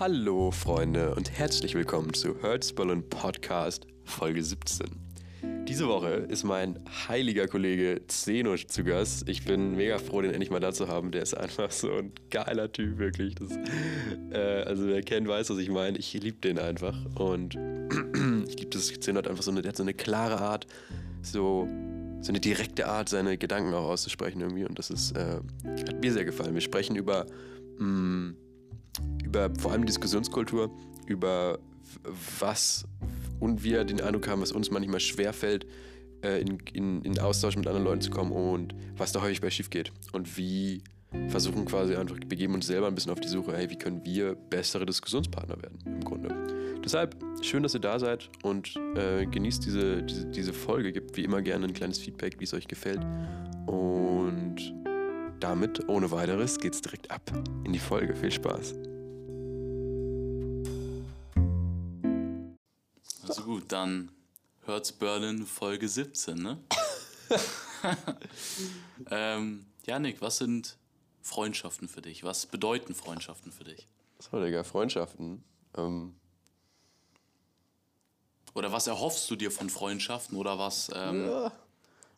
Hallo Freunde und herzlich willkommen zu Herzballen Podcast Folge 17. Diese Woche ist mein heiliger Kollege Zeno zu Gast. Ich bin mega froh, den endlich mal da zu haben. Der ist einfach so ein geiler Typ, wirklich. Das, äh, also wer kennt, weiß, was ich meine. Ich liebe den einfach. Und ich liebe das, Zeno hat einfach so eine, der hat so eine klare Art, so, so eine direkte Art, seine Gedanken auch auszusprechen irgendwie. Und das ist, äh, hat mir sehr gefallen. Wir sprechen über... Mh, mm, über vor allem Diskussionskultur, über was und wir den Eindruck haben, was uns manchmal schwerfällt, äh, in, in, in Austausch mit anderen Leuten zu kommen und was da häufig bei schief geht. Und wie versuchen quasi einfach, begeben uns selber ein bisschen auf die Suche, hey, wie können wir bessere Diskussionspartner werden im Grunde. Deshalb schön, dass ihr da seid und äh, genießt diese, diese, diese Folge. Gebt wie immer gerne ein kleines Feedback, wie es euch gefällt. Und damit, ohne weiteres, geht's direkt ab in die Folge. Viel Spaß. Also gut, dann hört's Berlin Folge 17, ne? ähm, Janik, was sind Freundschaften für dich? Was bedeuten Freundschaften für dich? So, Digga, Freundschaften. Ähm oder was erhoffst du dir von Freundschaften? Oder was, ähm, ja.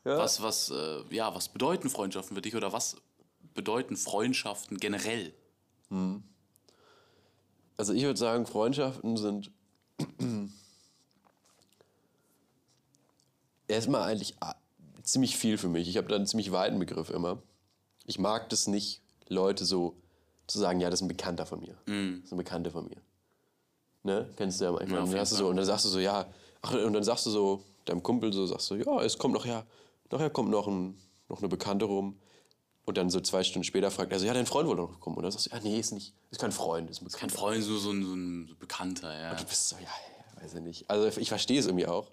Ja. was, was, äh, ja, was bedeuten Freundschaften für dich? Oder was bedeuten Freundschaften generell? Hm. Also ich würde sagen, Freundschaften sind erstmal eigentlich ah, ziemlich viel für mich. Ich habe da einen ziemlich weiten Begriff immer. Ich mag das nicht, Leute so zu sagen, ja, das ist ein Bekannter von mir. Mm. Das ist ein Bekannter von mir. Ne? Kennst du ja manchmal. Ja, und, dann so, und dann sagst du so, ja, ach, und dann sagst du so, deinem Kumpel so, sagst du, ja, es kommt noch, ja, nachher kommt noch, ein, noch eine Bekannte rum. Und dann so zwei Stunden später fragt er so, ja, dein Freund wollte noch kommen. Und dann sagst du, ja, nee, ist nicht, ist kein Freund. Ist, ist kein Freund, so, so, ein, so ein Bekannter, ja. Und du bist so, ja, weiß ich nicht. Also ich verstehe es irgendwie auch.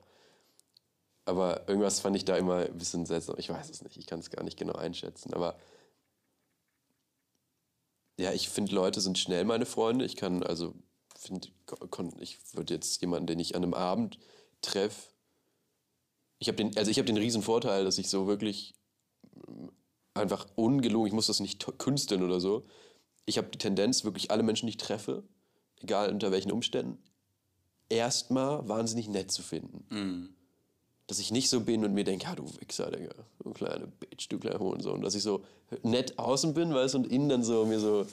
Aber irgendwas fand ich da immer ein bisschen seltsam. Ich weiß es nicht, ich kann es gar nicht genau einschätzen. Aber ja, ich finde, Leute sind schnell meine Freunde. Ich kann, also, find, ich würde jetzt jemanden, den ich an einem Abend treffe, ich habe den, also ich habe den riesen Vorteil, dass ich so wirklich einfach ungelogen, ich muss das nicht künsteln oder so. Ich habe die Tendenz, wirklich alle Menschen, die ich treffe, egal unter welchen Umständen, erstmal wahnsinnig nett zu finden. Mhm dass ich nicht so bin und mir denke, ja, du Wichser, Digga, du kleine Bitch, du kleiner Hohensohn. Dass ich so nett außen bin, weißt und innen dann so mir so,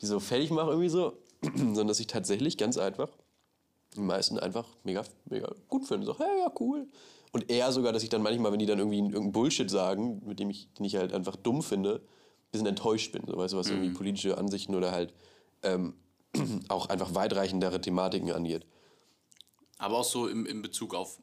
die so fertig mache irgendwie so. Sondern dass ich tatsächlich ganz einfach die meisten einfach mega, mega gut finde. So, hey, ja, cool. Und eher sogar, dass ich dann manchmal, wenn die dann irgendwie irgendeinen Bullshit sagen, mit dem ich, den ich halt einfach dumm finde, ein bisschen enttäuscht bin. So, weißt du, was mhm. irgendwie politische Ansichten oder halt ähm, auch einfach weitreichendere Thematiken angeht. Aber auch so im, in Bezug auf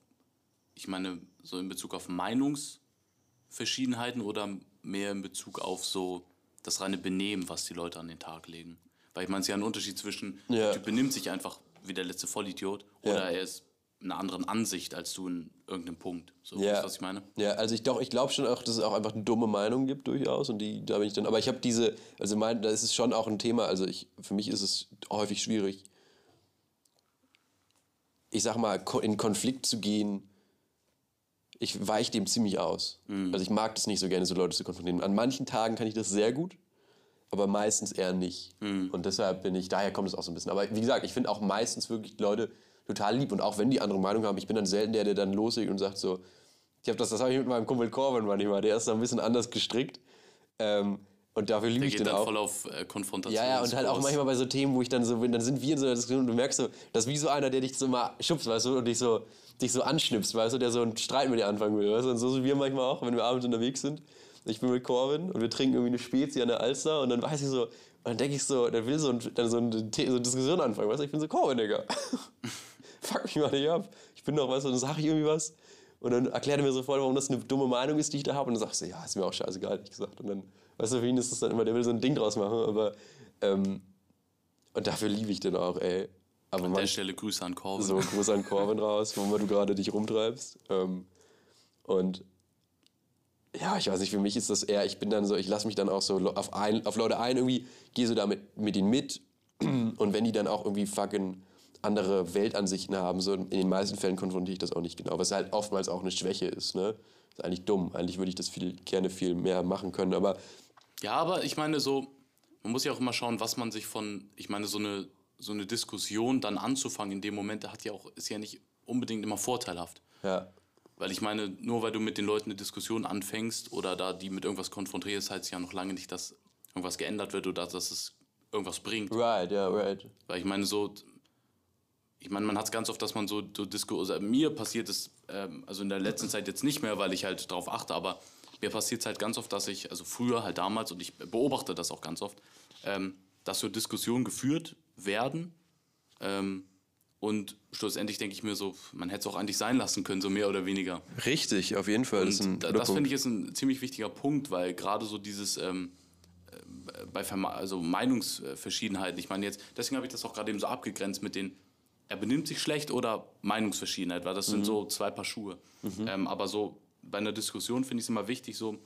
ich meine, so in Bezug auf Meinungsverschiedenheiten oder mehr in Bezug auf so das reine Benehmen, was die Leute an den Tag legen? Weil ich meine, es ist ja ein Unterschied zwischen, ja. der Typ benimmt sich einfach wie der letzte Vollidiot ja. oder er ist einer anderen Ansicht als du in irgendeinem Punkt. So, ja. weißt du, was ich meine? Ja, also ich doch, ich glaube schon auch, dass es auch einfach dumme Meinungen gibt durchaus und die, da bin ich dann, aber ich habe diese, also mein, da ist es schon auch ein Thema, also ich, für mich ist es häufig schwierig, ich sag mal, in Konflikt zu gehen ich weiche dem ziemlich aus. Mhm. Also ich mag das nicht so gerne, so Leute zu konfrontieren. An manchen Tagen kann ich das sehr gut, aber meistens eher nicht. Mhm. Und deshalb bin ich, daher kommt es auch so ein bisschen. Aber wie gesagt, ich finde auch meistens wirklich Leute total lieb. Und auch wenn die andere Meinung haben, ich bin dann selten der, der dann loslegt und sagt so, ich habe das, das habe ich mit meinem Kumpel Corbin manchmal, der ist da ein bisschen anders gestrickt. Ähm, und dafür liebe ich den dann auch. voll auf äh, Konfrontation. Ja, ja, und halt auch manchmal bei so Themen, wo ich dann so bin, dann sind wir in so einer Diskussion und du merkst so, das ist wie so einer, der dich so mal schubst, weißt du, und dich so, dich so anschnipst, weißt du, der so einen Streit mit dir anfangen will, weißt du, und so sind wir manchmal auch, wenn wir abends unterwegs sind. Ich bin mit Corbin und wir trinken irgendwie eine Spezie an der Alster und dann weiß ich so, und dann denke ich so, dann will so, ein, dann so, eine, so eine Diskussion anfangen, weißt du, ich bin so, Corbin, Digga. Fuck mich mal nicht ab. Ich bin doch, weißt du, dann sag ich irgendwie was und dann erklärt er mir sofort, warum das eine dumme Meinung ist, die ich da habe und dann sagst du, ja, ist mir auch scheißegal, ehrlich gesagt. Und dann, weißt du, für ihn ist das dann immer, der will so ein Ding draus machen, aber, ähm, und dafür liebe ich den auch, ey. Aber an der Stelle Grüße an Corbin. So, Grüße an Corbin raus, wo du gerade dich rumtreibst. Ähm, und ja, ich weiß nicht, für mich ist das eher, ich bin dann so, ich lasse mich dann auch so auf, ein, auf Leute ein, irgendwie gehe so da mit, mit ihnen mit. Und wenn die dann auch irgendwie fucking andere Weltansichten haben, so in den meisten Fällen konfrontiere ich das auch nicht genau, was halt oftmals auch eine Schwäche ist, ne? ist eigentlich dumm. Eigentlich würde ich das viel, gerne viel mehr machen können, aber. Ja, aber ich meine so, man muss ja auch immer schauen, was man sich von, ich meine, so eine so eine Diskussion dann anzufangen in dem Moment, hat ja auch, ist ja nicht unbedingt immer vorteilhaft. Ja. Weil ich meine, nur weil du mit den Leuten eine Diskussion anfängst oder da die mit irgendwas konfrontierst, heißt es ja noch lange nicht, dass irgendwas geändert wird oder dass es irgendwas bringt. Right, ja, yeah, right. Weil ich meine, so, ich meine, man hat es ganz oft, dass man so, so Disco, also mir passiert es, ähm, also in der letzten Zeit jetzt nicht mehr, weil ich halt darauf achte, aber mir passiert es halt ganz oft, dass ich, also früher halt damals, und ich beobachte das auch ganz oft, ähm, dass so Diskussionen geführt werden. Ähm, und schlussendlich denke ich mir so, man hätte es auch eigentlich sein lassen können, so mehr oder weniger. Richtig, auf jeden Fall. Das, das finde ich ist ein ziemlich wichtiger Punkt, weil gerade so dieses ähm, äh, bei Verme also Meinungsverschiedenheiten, ich meine jetzt, deswegen habe ich das auch gerade eben so abgegrenzt mit den, er benimmt sich schlecht oder Meinungsverschiedenheit, weil das mhm. sind so zwei Paar Schuhe. Mhm. Ähm, aber so bei einer Diskussion finde ich es immer wichtig, so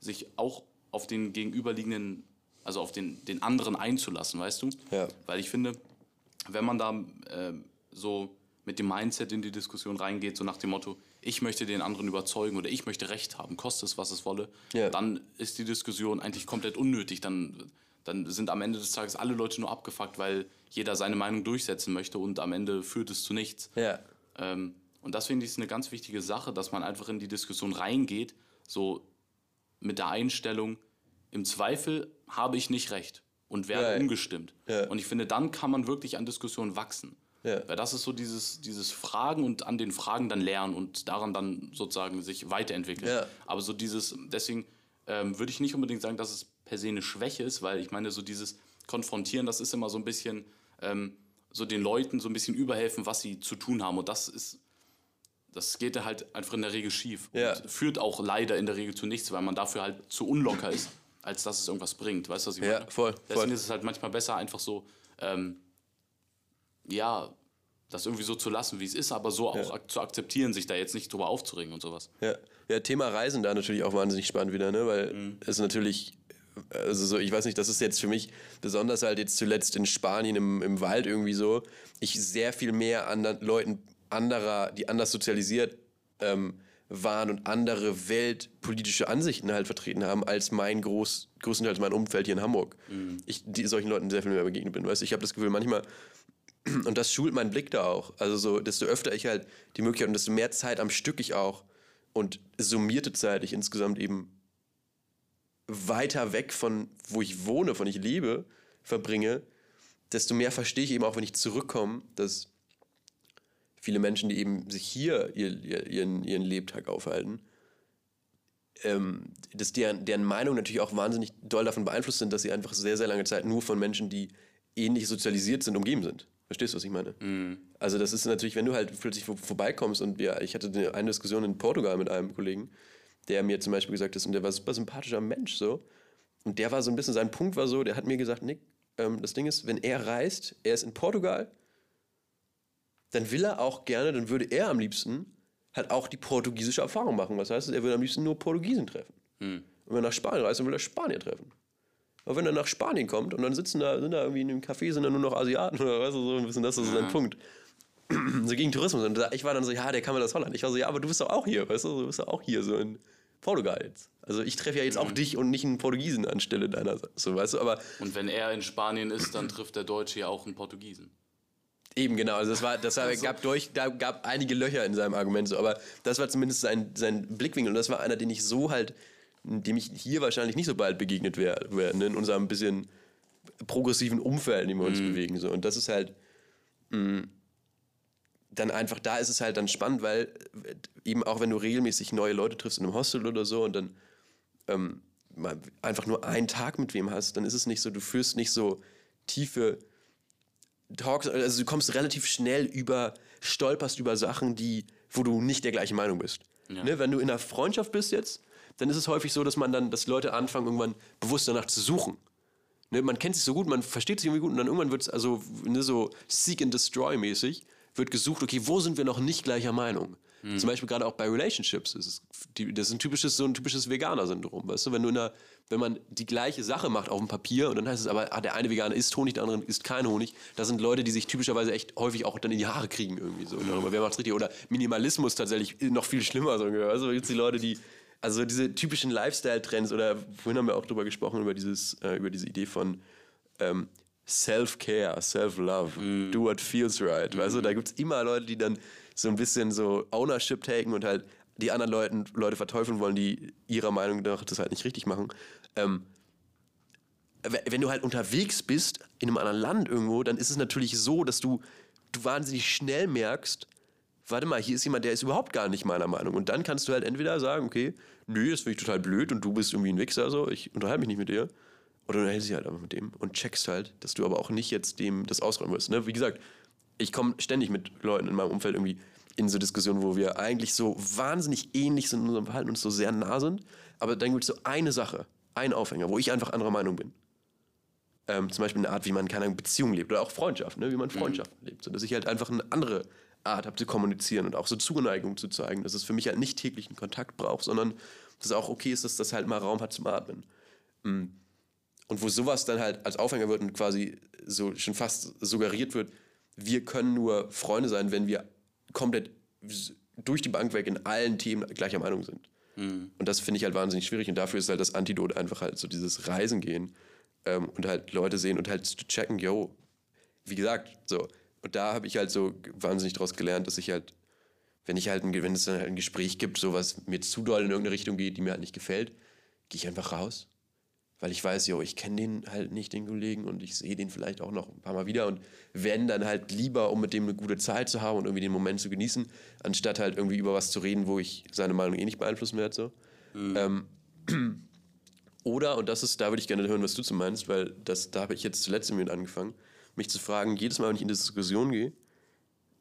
sich auch auf den gegenüberliegenden, also auf den, den anderen einzulassen, weißt du? Ja. Weil ich finde, wenn man da äh, so mit dem Mindset in die Diskussion reingeht, so nach dem Motto, ich möchte den anderen überzeugen oder ich möchte Recht haben, koste es, was es wolle, ja. dann ist die Diskussion eigentlich komplett unnötig. Dann, dann sind am Ende des Tages alle Leute nur abgefuckt, weil jeder seine Meinung durchsetzen möchte und am Ende führt es zu nichts. Ja. Ähm, und das finde ich ist eine ganz wichtige Sache, dass man einfach in die Diskussion reingeht, so mit der Einstellung, im Zweifel habe ich nicht recht und werde ja, umgestimmt. Ja. Und ich finde, dann kann man wirklich an Diskussionen wachsen. Ja. Weil das ist so dieses, dieses Fragen und an den Fragen dann lernen und daran dann sozusagen sich weiterentwickeln. Aber so dieses, deswegen ähm, würde ich nicht unbedingt sagen, dass es per se eine Schwäche ist, weil ich meine, so dieses Konfrontieren, das ist immer so ein bisschen ähm, so den Leuten so ein bisschen überhelfen, was sie zu tun haben. Und das ist, das geht halt einfach in der Regel schief. Ja. Und führt auch leider in der Regel zu nichts, weil man dafür halt zu unlocker ist, als dass es irgendwas bringt. Weißt du, was ich ja, meine? Voll, Deswegen voll. ist es halt manchmal besser, einfach so. Ähm, ja, das irgendwie so zu lassen, wie es ist, aber so auch ja. zu akzeptieren, sich da jetzt nicht drüber aufzuregen und sowas. Ja, ja Thema Reisen da natürlich auch wahnsinnig spannend wieder, ne? weil mhm. es natürlich, also so, ich weiß nicht, das ist jetzt für mich besonders halt jetzt zuletzt in Spanien im, im Wald irgendwie so, ich sehr viel mehr an Leuten anderer, die anders sozialisiert ähm, waren und andere weltpolitische Ansichten halt vertreten haben, als mein groß, größtenteils mein Umfeld hier in Hamburg. Mhm. Ich die, solchen Leuten sehr viel mehr begegnet bin. Weißt? Ich habe das Gefühl, manchmal und das schult meinen Blick da auch. Also so, desto öfter ich halt die Möglichkeit und desto mehr Zeit am Stück ich auch und summierte Zeit ich insgesamt eben weiter weg von wo ich wohne, von ich lebe, verbringe, desto mehr verstehe ich eben auch, wenn ich zurückkomme, dass viele Menschen, die eben sich hier ihren, ihren Lebtag aufhalten, ähm, dass deren, deren Meinung natürlich auch wahnsinnig doll davon beeinflusst sind, dass sie einfach sehr, sehr lange Zeit nur von Menschen, die ähnlich sozialisiert sind, umgeben sind. Verstehst du, was ich meine? Mm. Also das ist natürlich, wenn du halt plötzlich vor, vorbeikommst und ja, ich hatte eine Diskussion in Portugal mit einem Kollegen, der mir zum Beispiel gesagt hat, und der war ein super sympathischer Mensch so, und der war so ein bisschen, sein Punkt war so, der hat mir gesagt, Nick, ähm, das Ding ist, wenn er reist, er ist in Portugal, dann will er auch gerne, dann würde er am liebsten halt auch die portugiesische Erfahrung machen. Was heißt, er würde am liebsten nur Portugiesen treffen. Mm. Und wenn er nach Spanien reist, dann will er Spanier treffen. Aber wenn er nach Spanien kommt und dann sitzen da, sind da irgendwie in einem Café, sind da nur noch Asiaten oder weißt du, so ein bisschen, das ist sein Punkt. so gegen Tourismus. Und ich war dann so, ja, der kann mir das Holland. Ich war so, ja, aber du bist doch auch hier, weißt du, du bist doch auch hier, so in Portugal jetzt. Also ich treffe ja jetzt auch mhm. dich und nicht einen Portugiesen anstelle deiner, so weißt du, aber. Und wenn er in Spanien ist, dann trifft der Deutsche ja auch einen Portugiesen. Eben, genau. Also das war, das war, also. gab durch, da gab einige Löcher in seinem Argument so, aber das war zumindest sein, sein Blickwinkel und das war einer, den ich so halt dem ich hier wahrscheinlich nicht so bald begegnet wäre, wär, ne, in unserem bisschen progressiven Umfeld, in dem wir uns mhm. bewegen. So. Und das ist halt mh, mm, dann einfach, da ist es halt dann spannend, weil eben auch wenn du regelmäßig neue Leute triffst in einem Hostel oder so und dann ähm, einfach nur einen Tag mit wem hast, dann ist es nicht so, du führst nicht so tiefe Talks, also du kommst relativ schnell über, stolperst über Sachen, die, wo du nicht der gleichen Meinung bist. Ja. Ne, wenn du in einer Freundschaft bist jetzt, dann ist es häufig so, dass man dann, dass Leute anfangen, irgendwann bewusst danach zu suchen. Ne, man kennt sich so gut, man versteht sich irgendwie gut und dann irgendwann wird es also ne, so Seek and Destroy mäßig, wird gesucht, okay, wo sind wir noch nicht gleicher Meinung? Mhm. Zum Beispiel gerade auch bei Relationships. Das ist, das ist ein typisches, so ein typisches Veganer-Syndrom. Weißt du, wenn du in einer, wenn man die gleiche Sache macht auf dem Papier und dann heißt es aber, ah, der eine Veganer isst Honig, der andere isst kein Honig, da sind Leute, die sich typischerweise echt häufig auch dann in die Haare kriegen irgendwie so. Mhm. Wer macht's richtig? Oder Minimalismus tatsächlich noch viel schlimmer. So, also gibt die Leute, die also diese typischen Lifestyle-Trends oder vorhin haben wir auch drüber gesprochen, über, dieses, äh, über diese Idee von ähm, Self-Care, Self-Love, mm. do what feels right. Mm. Weißt du, da gibt es immer Leute, die dann so ein bisschen so Ownership taken und halt die anderen Leuten, Leute verteufeln wollen, die ihrer Meinung nach das halt nicht richtig machen. Ähm, wenn du halt unterwegs bist in einem anderen Land irgendwo, dann ist es natürlich so, dass du, du wahnsinnig schnell merkst, warte mal, hier ist jemand, der ist überhaupt gar nicht meiner Meinung. Und dann kannst du halt entweder sagen, okay, nö, das finde ich total blöd und du bist irgendwie ein Wichser, so, ich unterhalte mich nicht mit dir. Oder du unterhältst dich halt einfach mit dem und checkst halt, dass du aber auch nicht jetzt dem das ausräumen wirst. Ne? Wie gesagt, ich komme ständig mit Leuten in meinem Umfeld irgendwie in so Diskussionen, wo wir eigentlich so wahnsinnig ähnlich sind in unserem Verhalten und so sehr nah sind. Aber dann gibt es so eine Sache, einen Aufhänger, wo ich einfach anderer Meinung bin. Ähm, zum Beispiel eine Art, wie man keine Beziehung lebt oder auch Freundschaft, ne? wie man Freundschaft mhm. lebt. So, dass ich halt einfach eine andere Art habe zu kommunizieren und auch so Zuneigung zu zeigen, dass es für mich halt nicht täglichen Kontakt braucht, sondern dass es auch okay ist, dass das halt mal Raum hat zum Atmen. Mhm. Und wo sowas dann halt als Aufhänger wird und quasi so schon fast suggeriert wird, wir können nur Freunde sein, wenn wir komplett durch die Bank weg in allen Themen gleicher Meinung sind. Mhm. Und das finde ich halt wahnsinnig schwierig und dafür ist halt das Antidot einfach halt so dieses Reisen gehen ähm, und halt Leute sehen und halt zu checken, yo, wie gesagt, so. Und da habe ich halt so wahnsinnig daraus gelernt, dass ich halt, wenn ich halt, ein, wenn es dann halt ein Gespräch gibt, so was mir zu doll in irgendeine Richtung geht, die mir halt nicht gefällt, gehe ich einfach raus weil ich weiß, jo, ich kenne den halt nicht, den Kollegen, und ich sehe den vielleicht auch noch ein paar Mal wieder und wenn dann halt lieber, um mit dem eine gute Zeit zu haben und irgendwie den Moment zu genießen, anstatt halt irgendwie über was zu reden, wo ich seine Meinung eh nicht beeinflussen werde. So. Mhm. Ähm, oder, und das ist, da würde ich gerne hören, was du zu meinst, weil das, da habe ich jetzt zuletzt mit angefangen, mich zu fragen, jedes Mal, wenn ich in die Diskussion gehe,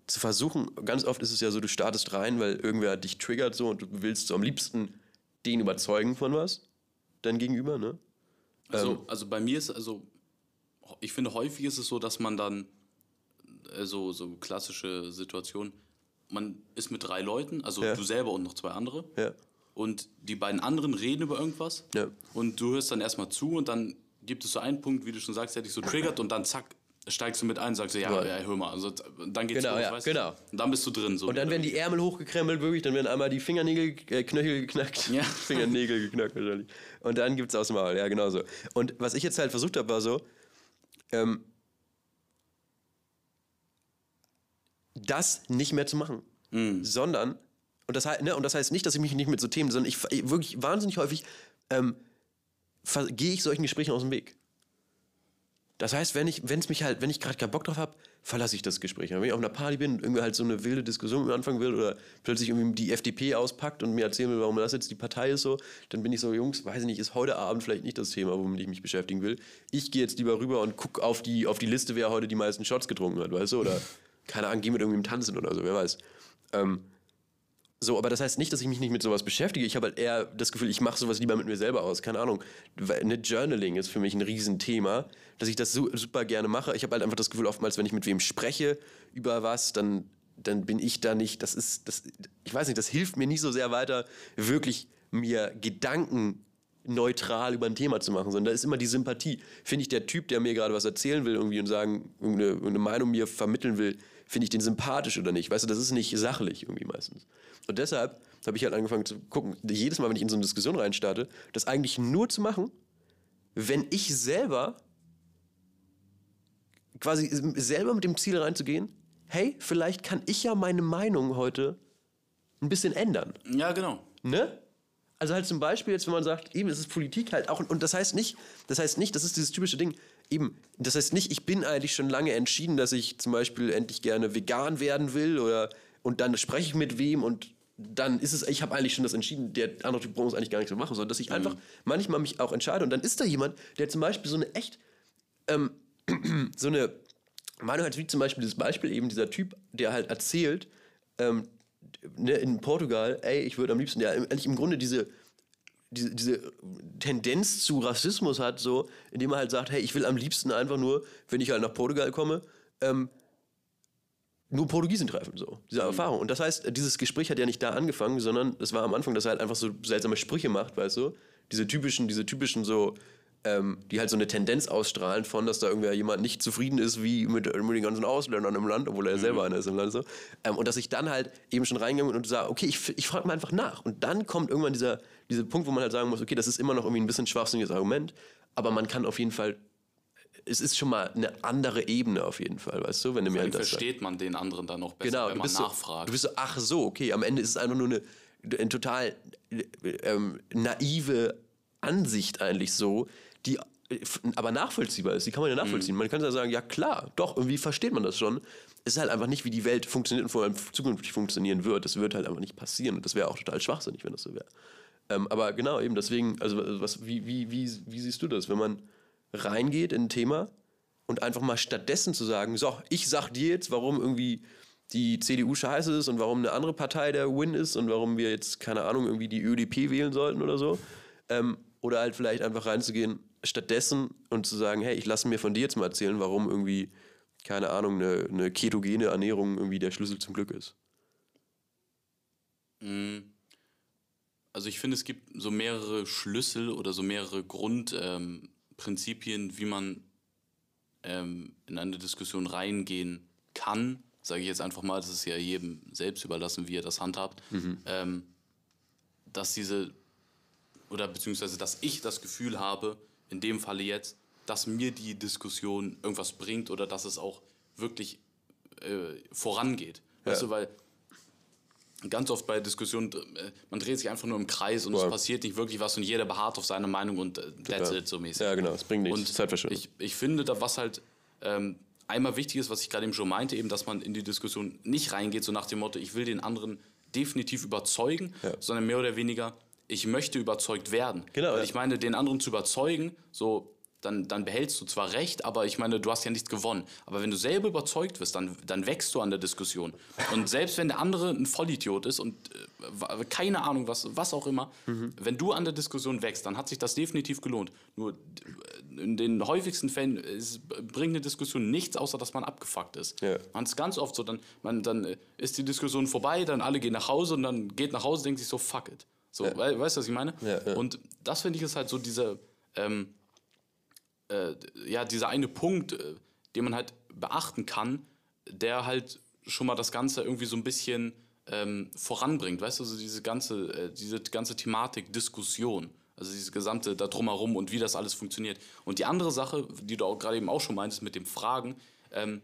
zu versuchen, ganz oft ist es ja so, du startest rein, weil irgendwer dich triggert so und du willst so am liebsten den überzeugen von was, dein Gegenüber, ne? Also, ähm, also bei mir ist, also ich finde häufig ist es so, dass man dann äh, so, so klassische Situation, man ist mit drei Leuten, also ja. du selber und noch zwei andere. Ja. Und die beiden anderen reden über irgendwas. Ja. Und du hörst dann erstmal zu und dann gibt es so einen Punkt, wie du schon sagst, der dich so triggert und dann zack, steigst du mit ein, sagst du, ja, ja, hör mal, also dann geht's genau, los, ja, weißt genau. Und dann bist du drin. So und dann werden die Ärmel hochgekrempelt, wirklich, dann werden einmal die Fingernägel, äh, Knöchel geknackt. Ja. Fingernägel geknackt wahrscheinlich. Und dann gibt's aus dem Maul, ja, genau so. Und was ich jetzt halt versucht habe, war so, ähm, das nicht mehr zu machen, mhm. sondern, und das, ne, und das heißt nicht, dass ich mich nicht mit so Themen, sondern ich, ich wirklich wahnsinnig häufig ähm, gehe ich solchen Gesprächen aus dem Weg. Das heißt, wenn ich, wenn es mich halt, wenn ich gerade keinen Bock drauf habe, verlasse ich das Gespräch. Wenn ich auf einer Party bin und irgendwie halt so eine wilde Diskussion anfangen will oder plötzlich irgendwie die FDP auspackt und mir erzählen will, warum das jetzt die Partei ist so, dann bin ich so, Jungs, weiß ich nicht, ist heute Abend vielleicht nicht das Thema, womit ich mich beschäftigen will. Ich gehe jetzt lieber rüber und gucke auf die, auf die Liste, wer heute die meisten Shots getrunken hat, weißt du? Oder, keine Ahnung, geh mit irgendwem tanzen oder so, wer weiß. Ähm, so, aber das heißt nicht, dass ich mich nicht mit sowas beschäftige. Ich habe halt eher das Gefühl, ich mache sowas lieber mit mir selber aus. Keine Ahnung. Eine Journaling ist für mich ein Riesenthema, dass ich das super gerne mache. Ich habe halt einfach das Gefühl, oftmals, wenn ich mit wem spreche über was, dann, dann bin ich da nicht. Das ist, das, ich weiß nicht, das hilft mir nicht so sehr weiter, wirklich mir Gedanken neutral über ein Thema zu machen, sondern da ist immer die Sympathie. Finde ich, der Typ, der mir gerade was erzählen will irgendwie und sagen, irgendeine, eine Meinung mir vermitteln will, finde ich den sympathisch oder nicht? Weißt du, das ist nicht sachlich irgendwie meistens. Und deshalb habe ich halt angefangen zu gucken, jedes Mal, wenn ich in so eine Diskussion reinstarte, das eigentlich nur zu machen, wenn ich selber quasi selber mit dem Ziel reinzugehen, hey, vielleicht kann ich ja meine Meinung heute ein bisschen ändern. Ja, genau. Ne? Also halt zum Beispiel jetzt, wenn man sagt, eben, es ist Politik halt auch, und das heißt nicht, das heißt nicht, das ist dieses typische Ding, eben, das heißt nicht, ich bin eigentlich schon lange entschieden, dass ich zum Beispiel endlich gerne vegan werden will oder und dann spreche ich mit wem und dann ist es, ich habe eigentlich schon das entschieden, der andere Typ braucht es eigentlich gar nicht so machen, sondern dass ich mhm. einfach manchmal mich auch entscheide und dann ist da jemand, der zum Beispiel so eine echt, ähm, so eine Meinung hat, wie zum Beispiel dieses Beispiel eben dieser Typ, der halt erzählt, ähm, ne, in Portugal, ey, ich würde am liebsten, ja, eigentlich im Grunde diese, diese, diese Tendenz zu Rassismus hat, so, indem er halt sagt, hey, ich will am liebsten einfach nur, wenn ich halt nach Portugal komme, ähm, nur Portugiesen treffen, so, diese mhm. Erfahrung. Und das heißt, dieses Gespräch hat ja nicht da angefangen, sondern es war am Anfang, dass er halt einfach so seltsame Sprüche macht, weißt du? Diese typischen, diese typischen so, ähm, die halt so eine Tendenz ausstrahlen von, dass da irgendwer jemand nicht zufrieden ist, wie mit, mit den ganzen Ausländern im Land, obwohl er mhm. selber einer ist im Land so. Ähm, und dass ich dann halt eben schon reingegangen und sage, okay, ich, ich frage mal einfach nach. Und dann kommt irgendwann dieser, dieser Punkt, wo man halt sagen muss, okay, das ist immer noch irgendwie ein bisschen schwachsinniges Argument, aber man kann auf jeden Fall es ist schon mal eine andere Ebene auf jeden Fall, weißt du, wenn du mir halt das versteht sagt. man den anderen dann noch besser, genau, wenn man nachfragt. So, du bist so, ach so, okay, am Ende ist es einfach nur eine, eine total ähm, naive Ansicht eigentlich so, die aber nachvollziehbar ist. Die kann man ja nachvollziehen. Mhm. Man kann ja sagen, ja klar, doch, irgendwie versteht man das schon. Es ist halt einfach nicht, wie die Welt funktioniert und vor allem zukünftig funktionieren wird. Das wird halt einfach nicht passieren und das wäre auch total schwachsinnig, wenn das so wäre. Ähm, aber genau, eben deswegen, also was, wie, wie, wie, wie siehst du das, wenn man reingeht in ein Thema und einfach mal stattdessen zu sagen, so, ich sag dir jetzt, warum irgendwie die CDU scheiße ist und warum eine andere Partei der Win ist und warum wir jetzt, keine Ahnung, irgendwie die ÖDP wählen sollten oder so. Ähm, oder halt vielleicht einfach reinzugehen, stattdessen und zu sagen, hey, ich lasse mir von dir jetzt mal erzählen, warum irgendwie, keine Ahnung, eine, eine ketogene Ernährung irgendwie der Schlüssel zum Glück ist. Mm. Also ich finde, es gibt so mehrere Schlüssel oder so mehrere Grundprinzipien, ähm, wie man ähm, in eine Diskussion reingehen kann. Sage ich jetzt einfach mal, das ist ja jedem selbst überlassen, wie er das handhabt. Mhm. Ähm, dass diese, oder beziehungsweise, dass ich das Gefühl habe, in dem Falle jetzt, dass mir die Diskussion irgendwas bringt oder dass es auch wirklich äh, vorangeht. Ja. Weißt du, weil ganz oft bei Diskussionen, äh, man dreht sich einfach nur im Kreis und ja. es passiert nicht wirklich was und jeder beharrt auf seine Meinung und äh, that's it so mäßig. Ja, genau, es bringt nichts. Und Zeitverschwendung. Ich, ich finde, da was halt ähm, einmal wichtig ist, was ich gerade eben schon meinte, eben, dass man in die Diskussion nicht reingeht, so nach dem Motto, ich will den anderen definitiv überzeugen, ja. sondern mehr oder weniger, ich möchte überzeugt werden. Genau. Weil ja. ich meine, den anderen zu überzeugen, so dann, dann behältst du zwar recht, aber ich meine, du hast ja nichts gewonnen. Aber wenn du selber überzeugt wirst, dann, dann wächst du an der Diskussion. Und selbst wenn der andere ein Vollidiot ist und äh, keine Ahnung, was, was auch immer, mhm. wenn du an der Diskussion wächst, dann hat sich das definitiv gelohnt. Nur äh, in den häufigsten Fällen ist, bringt eine Diskussion nichts, außer dass man abgefuckt ist. Ja. Man ist ganz oft so, dann, man, dann ist die Diskussion vorbei, dann alle gehen nach Hause und dann geht nach Hause und denkt sich so, fuck it. So, ja. weißt du, was ich meine? Ja, und das finde ich ist halt so diese... Ähm, äh, ja, dieser eine Punkt, äh, den man halt beachten kann, der halt schon mal das Ganze irgendwie so ein bisschen ähm, voranbringt, weißt du, also diese ganze, äh, diese ganze Thematik, Diskussion, also diese gesamte da drumherum und wie das alles funktioniert. Und die andere Sache, die du auch gerade eben auch schon meintest mit dem Fragen, ähm,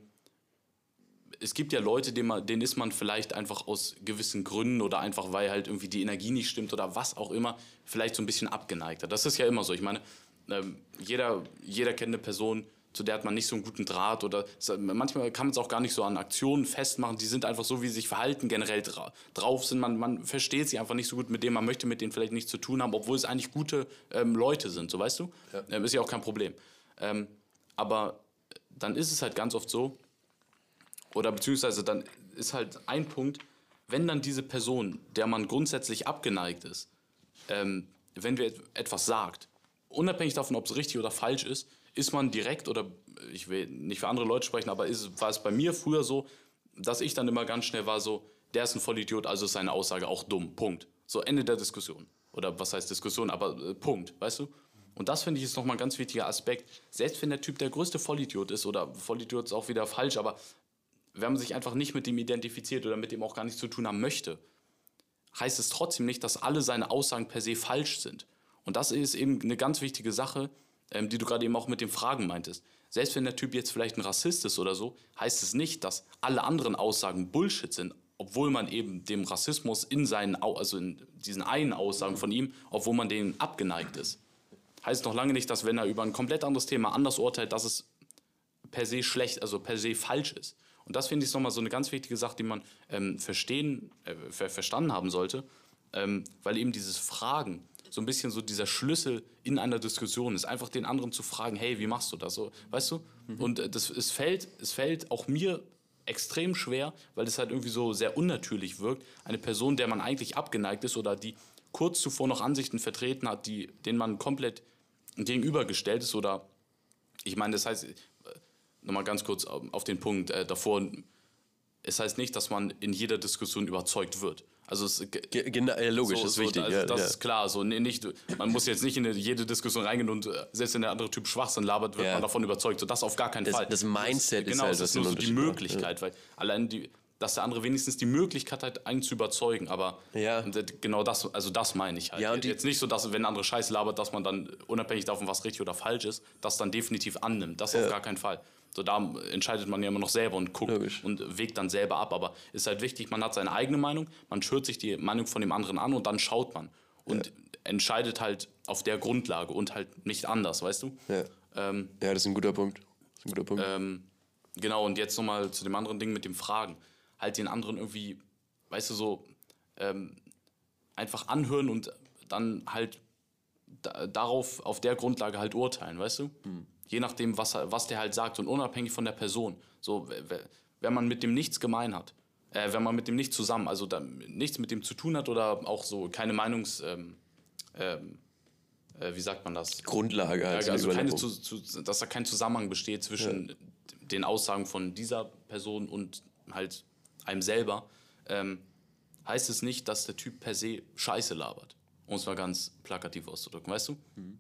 es gibt ja Leute, denen, man, denen ist man vielleicht einfach aus gewissen Gründen oder einfach weil halt irgendwie die Energie nicht stimmt oder was auch immer, vielleicht so ein bisschen abgeneigter. Das ist ja immer so. Ich meine, ähm, jeder, jeder kennt eine Person, zu der hat man nicht so einen guten Draht oder manchmal kann man es auch gar nicht so an Aktionen festmachen. Die sind einfach so, wie sie sich verhalten, generell dra drauf sind. Man, man versteht sie einfach nicht so gut mit denen, man möchte mit denen vielleicht nichts zu tun haben, obwohl es eigentlich gute ähm, Leute sind, so weißt du? Ja. Ähm, ist ja auch kein Problem. Ähm, aber dann ist es halt ganz oft so, oder beziehungsweise dann ist halt ein Punkt, wenn dann diese Person, der man grundsätzlich abgeneigt ist, ähm, wenn wir etwas sagt, unabhängig davon, ob es richtig oder falsch ist, ist man direkt oder ich will nicht für andere Leute sprechen, aber ist, war es bei mir früher so, dass ich dann immer ganz schnell war so, der ist ein Vollidiot, also ist seine Aussage auch dumm. Punkt. So Ende der Diskussion. Oder was heißt Diskussion, aber äh, Punkt, weißt du? Und das finde ich ist nochmal ein ganz wichtiger Aspekt. Selbst wenn der Typ der größte Vollidiot ist, oder Vollidiot ist auch wieder falsch, aber wenn man sich einfach nicht mit dem identifiziert oder mit dem auch gar nichts zu tun haben möchte, heißt es trotzdem nicht, dass alle seine Aussagen per se falsch sind. Und das ist eben eine ganz wichtige Sache, ähm, die du gerade eben auch mit den Fragen meintest. Selbst wenn der Typ jetzt vielleicht ein Rassist ist oder so, heißt es nicht, dass alle anderen Aussagen Bullshit sind, obwohl man eben dem Rassismus in seinen, also in diesen einen Aussagen von ihm, obwohl man denen abgeneigt ist. Heißt noch lange nicht, dass wenn er über ein komplett anderes Thema anders urteilt, dass es per se schlecht, also per se falsch ist. Und das finde ich nochmal so eine ganz wichtige Sache, die man ähm, verstehen, äh, ver verstanden haben sollte, ähm, weil eben dieses Fragen so ein bisschen so dieser Schlüssel in einer Diskussion ist, einfach den anderen zu fragen, hey, wie machst du das so, weißt du? Mhm. Und äh, das, es, fällt, es fällt auch mir extrem schwer, weil es halt irgendwie so sehr unnatürlich wirkt, eine Person, der man eigentlich abgeneigt ist oder die kurz zuvor noch Ansichten vertreten hat, die, denen man komplett gegenübergestellt ist oder ich meine, das heißt, äh, nochmal ganz kurz auf den Punkt äh, davor, es heißt nicht, dass man in jeder Diskussion überzeugt wird. Also es, genau, logisch, so, ist wichtig. also ja, das ja. ist klar. So, nicht, man muss jetzt nicht in jede Diskussion reingehen und äh, selbst wenn der andere Typ Schwachsinn labert, wird ja. man davon überzeugt. So, das auf gar keinen das, Fall. Das Mindset das, ist Genau, halt das ist nur so die Möglichkeit, weil allein die, dass der andere wenigstens die Möglichkeit hat, einen zu überzeugen. Aber ja. genau das, also das meine ich halt. Ja, Jetzt nicht so, dass wenn der andere Scheiß labert, dass man dann unabhängig davon, was richtig oder falsch ist, das dann definitiv annimmt. Das ja. auf gar keinen Fall. So, da entscheidet man ja immer noch selber und guckt Logisch. und wägt dann selber ab. Aber es ist halt wichtig, man hat seine eigene Meinung, man schürt sich die Meinung von dem anderen an und dann schaut man. Und ja. entscheidet halt auf der Grundlage und halt nicht anders, weißt du? Ja, ähm, ja das ist ein guter Punkt. Ein guter Punkt. Ähm, genau, und jetzt nochmal zu dem anderen Ding mit dem Fragen. Halt den anderen irgendwie, weißt du, so ähm, einfach anhören und dann halt da, darauf, auf der Grundlage halt urteilen, weißt du? Hm. Je nachdem, was, was der halt sagt und unabhängig von der Person. So, wenn man mit dem nichts gemein hat, äh, wenn man mit dem nicht zusammen, also da, nichts mit dem zu tun hat oder auch so keine Meinungs, ähm, ähm, äh, wie sagt man das? Grundlage. Halt also keine zu, zu, dass da kein Zusammenhang besteht zwischen ja. den Aussagen von dieser Person und halt einem selber, ähm, heißt es nicht, dass der Typ per se Scheiße labert. Um es mal ganz plakativ auszudrücken, weißt du? Mhm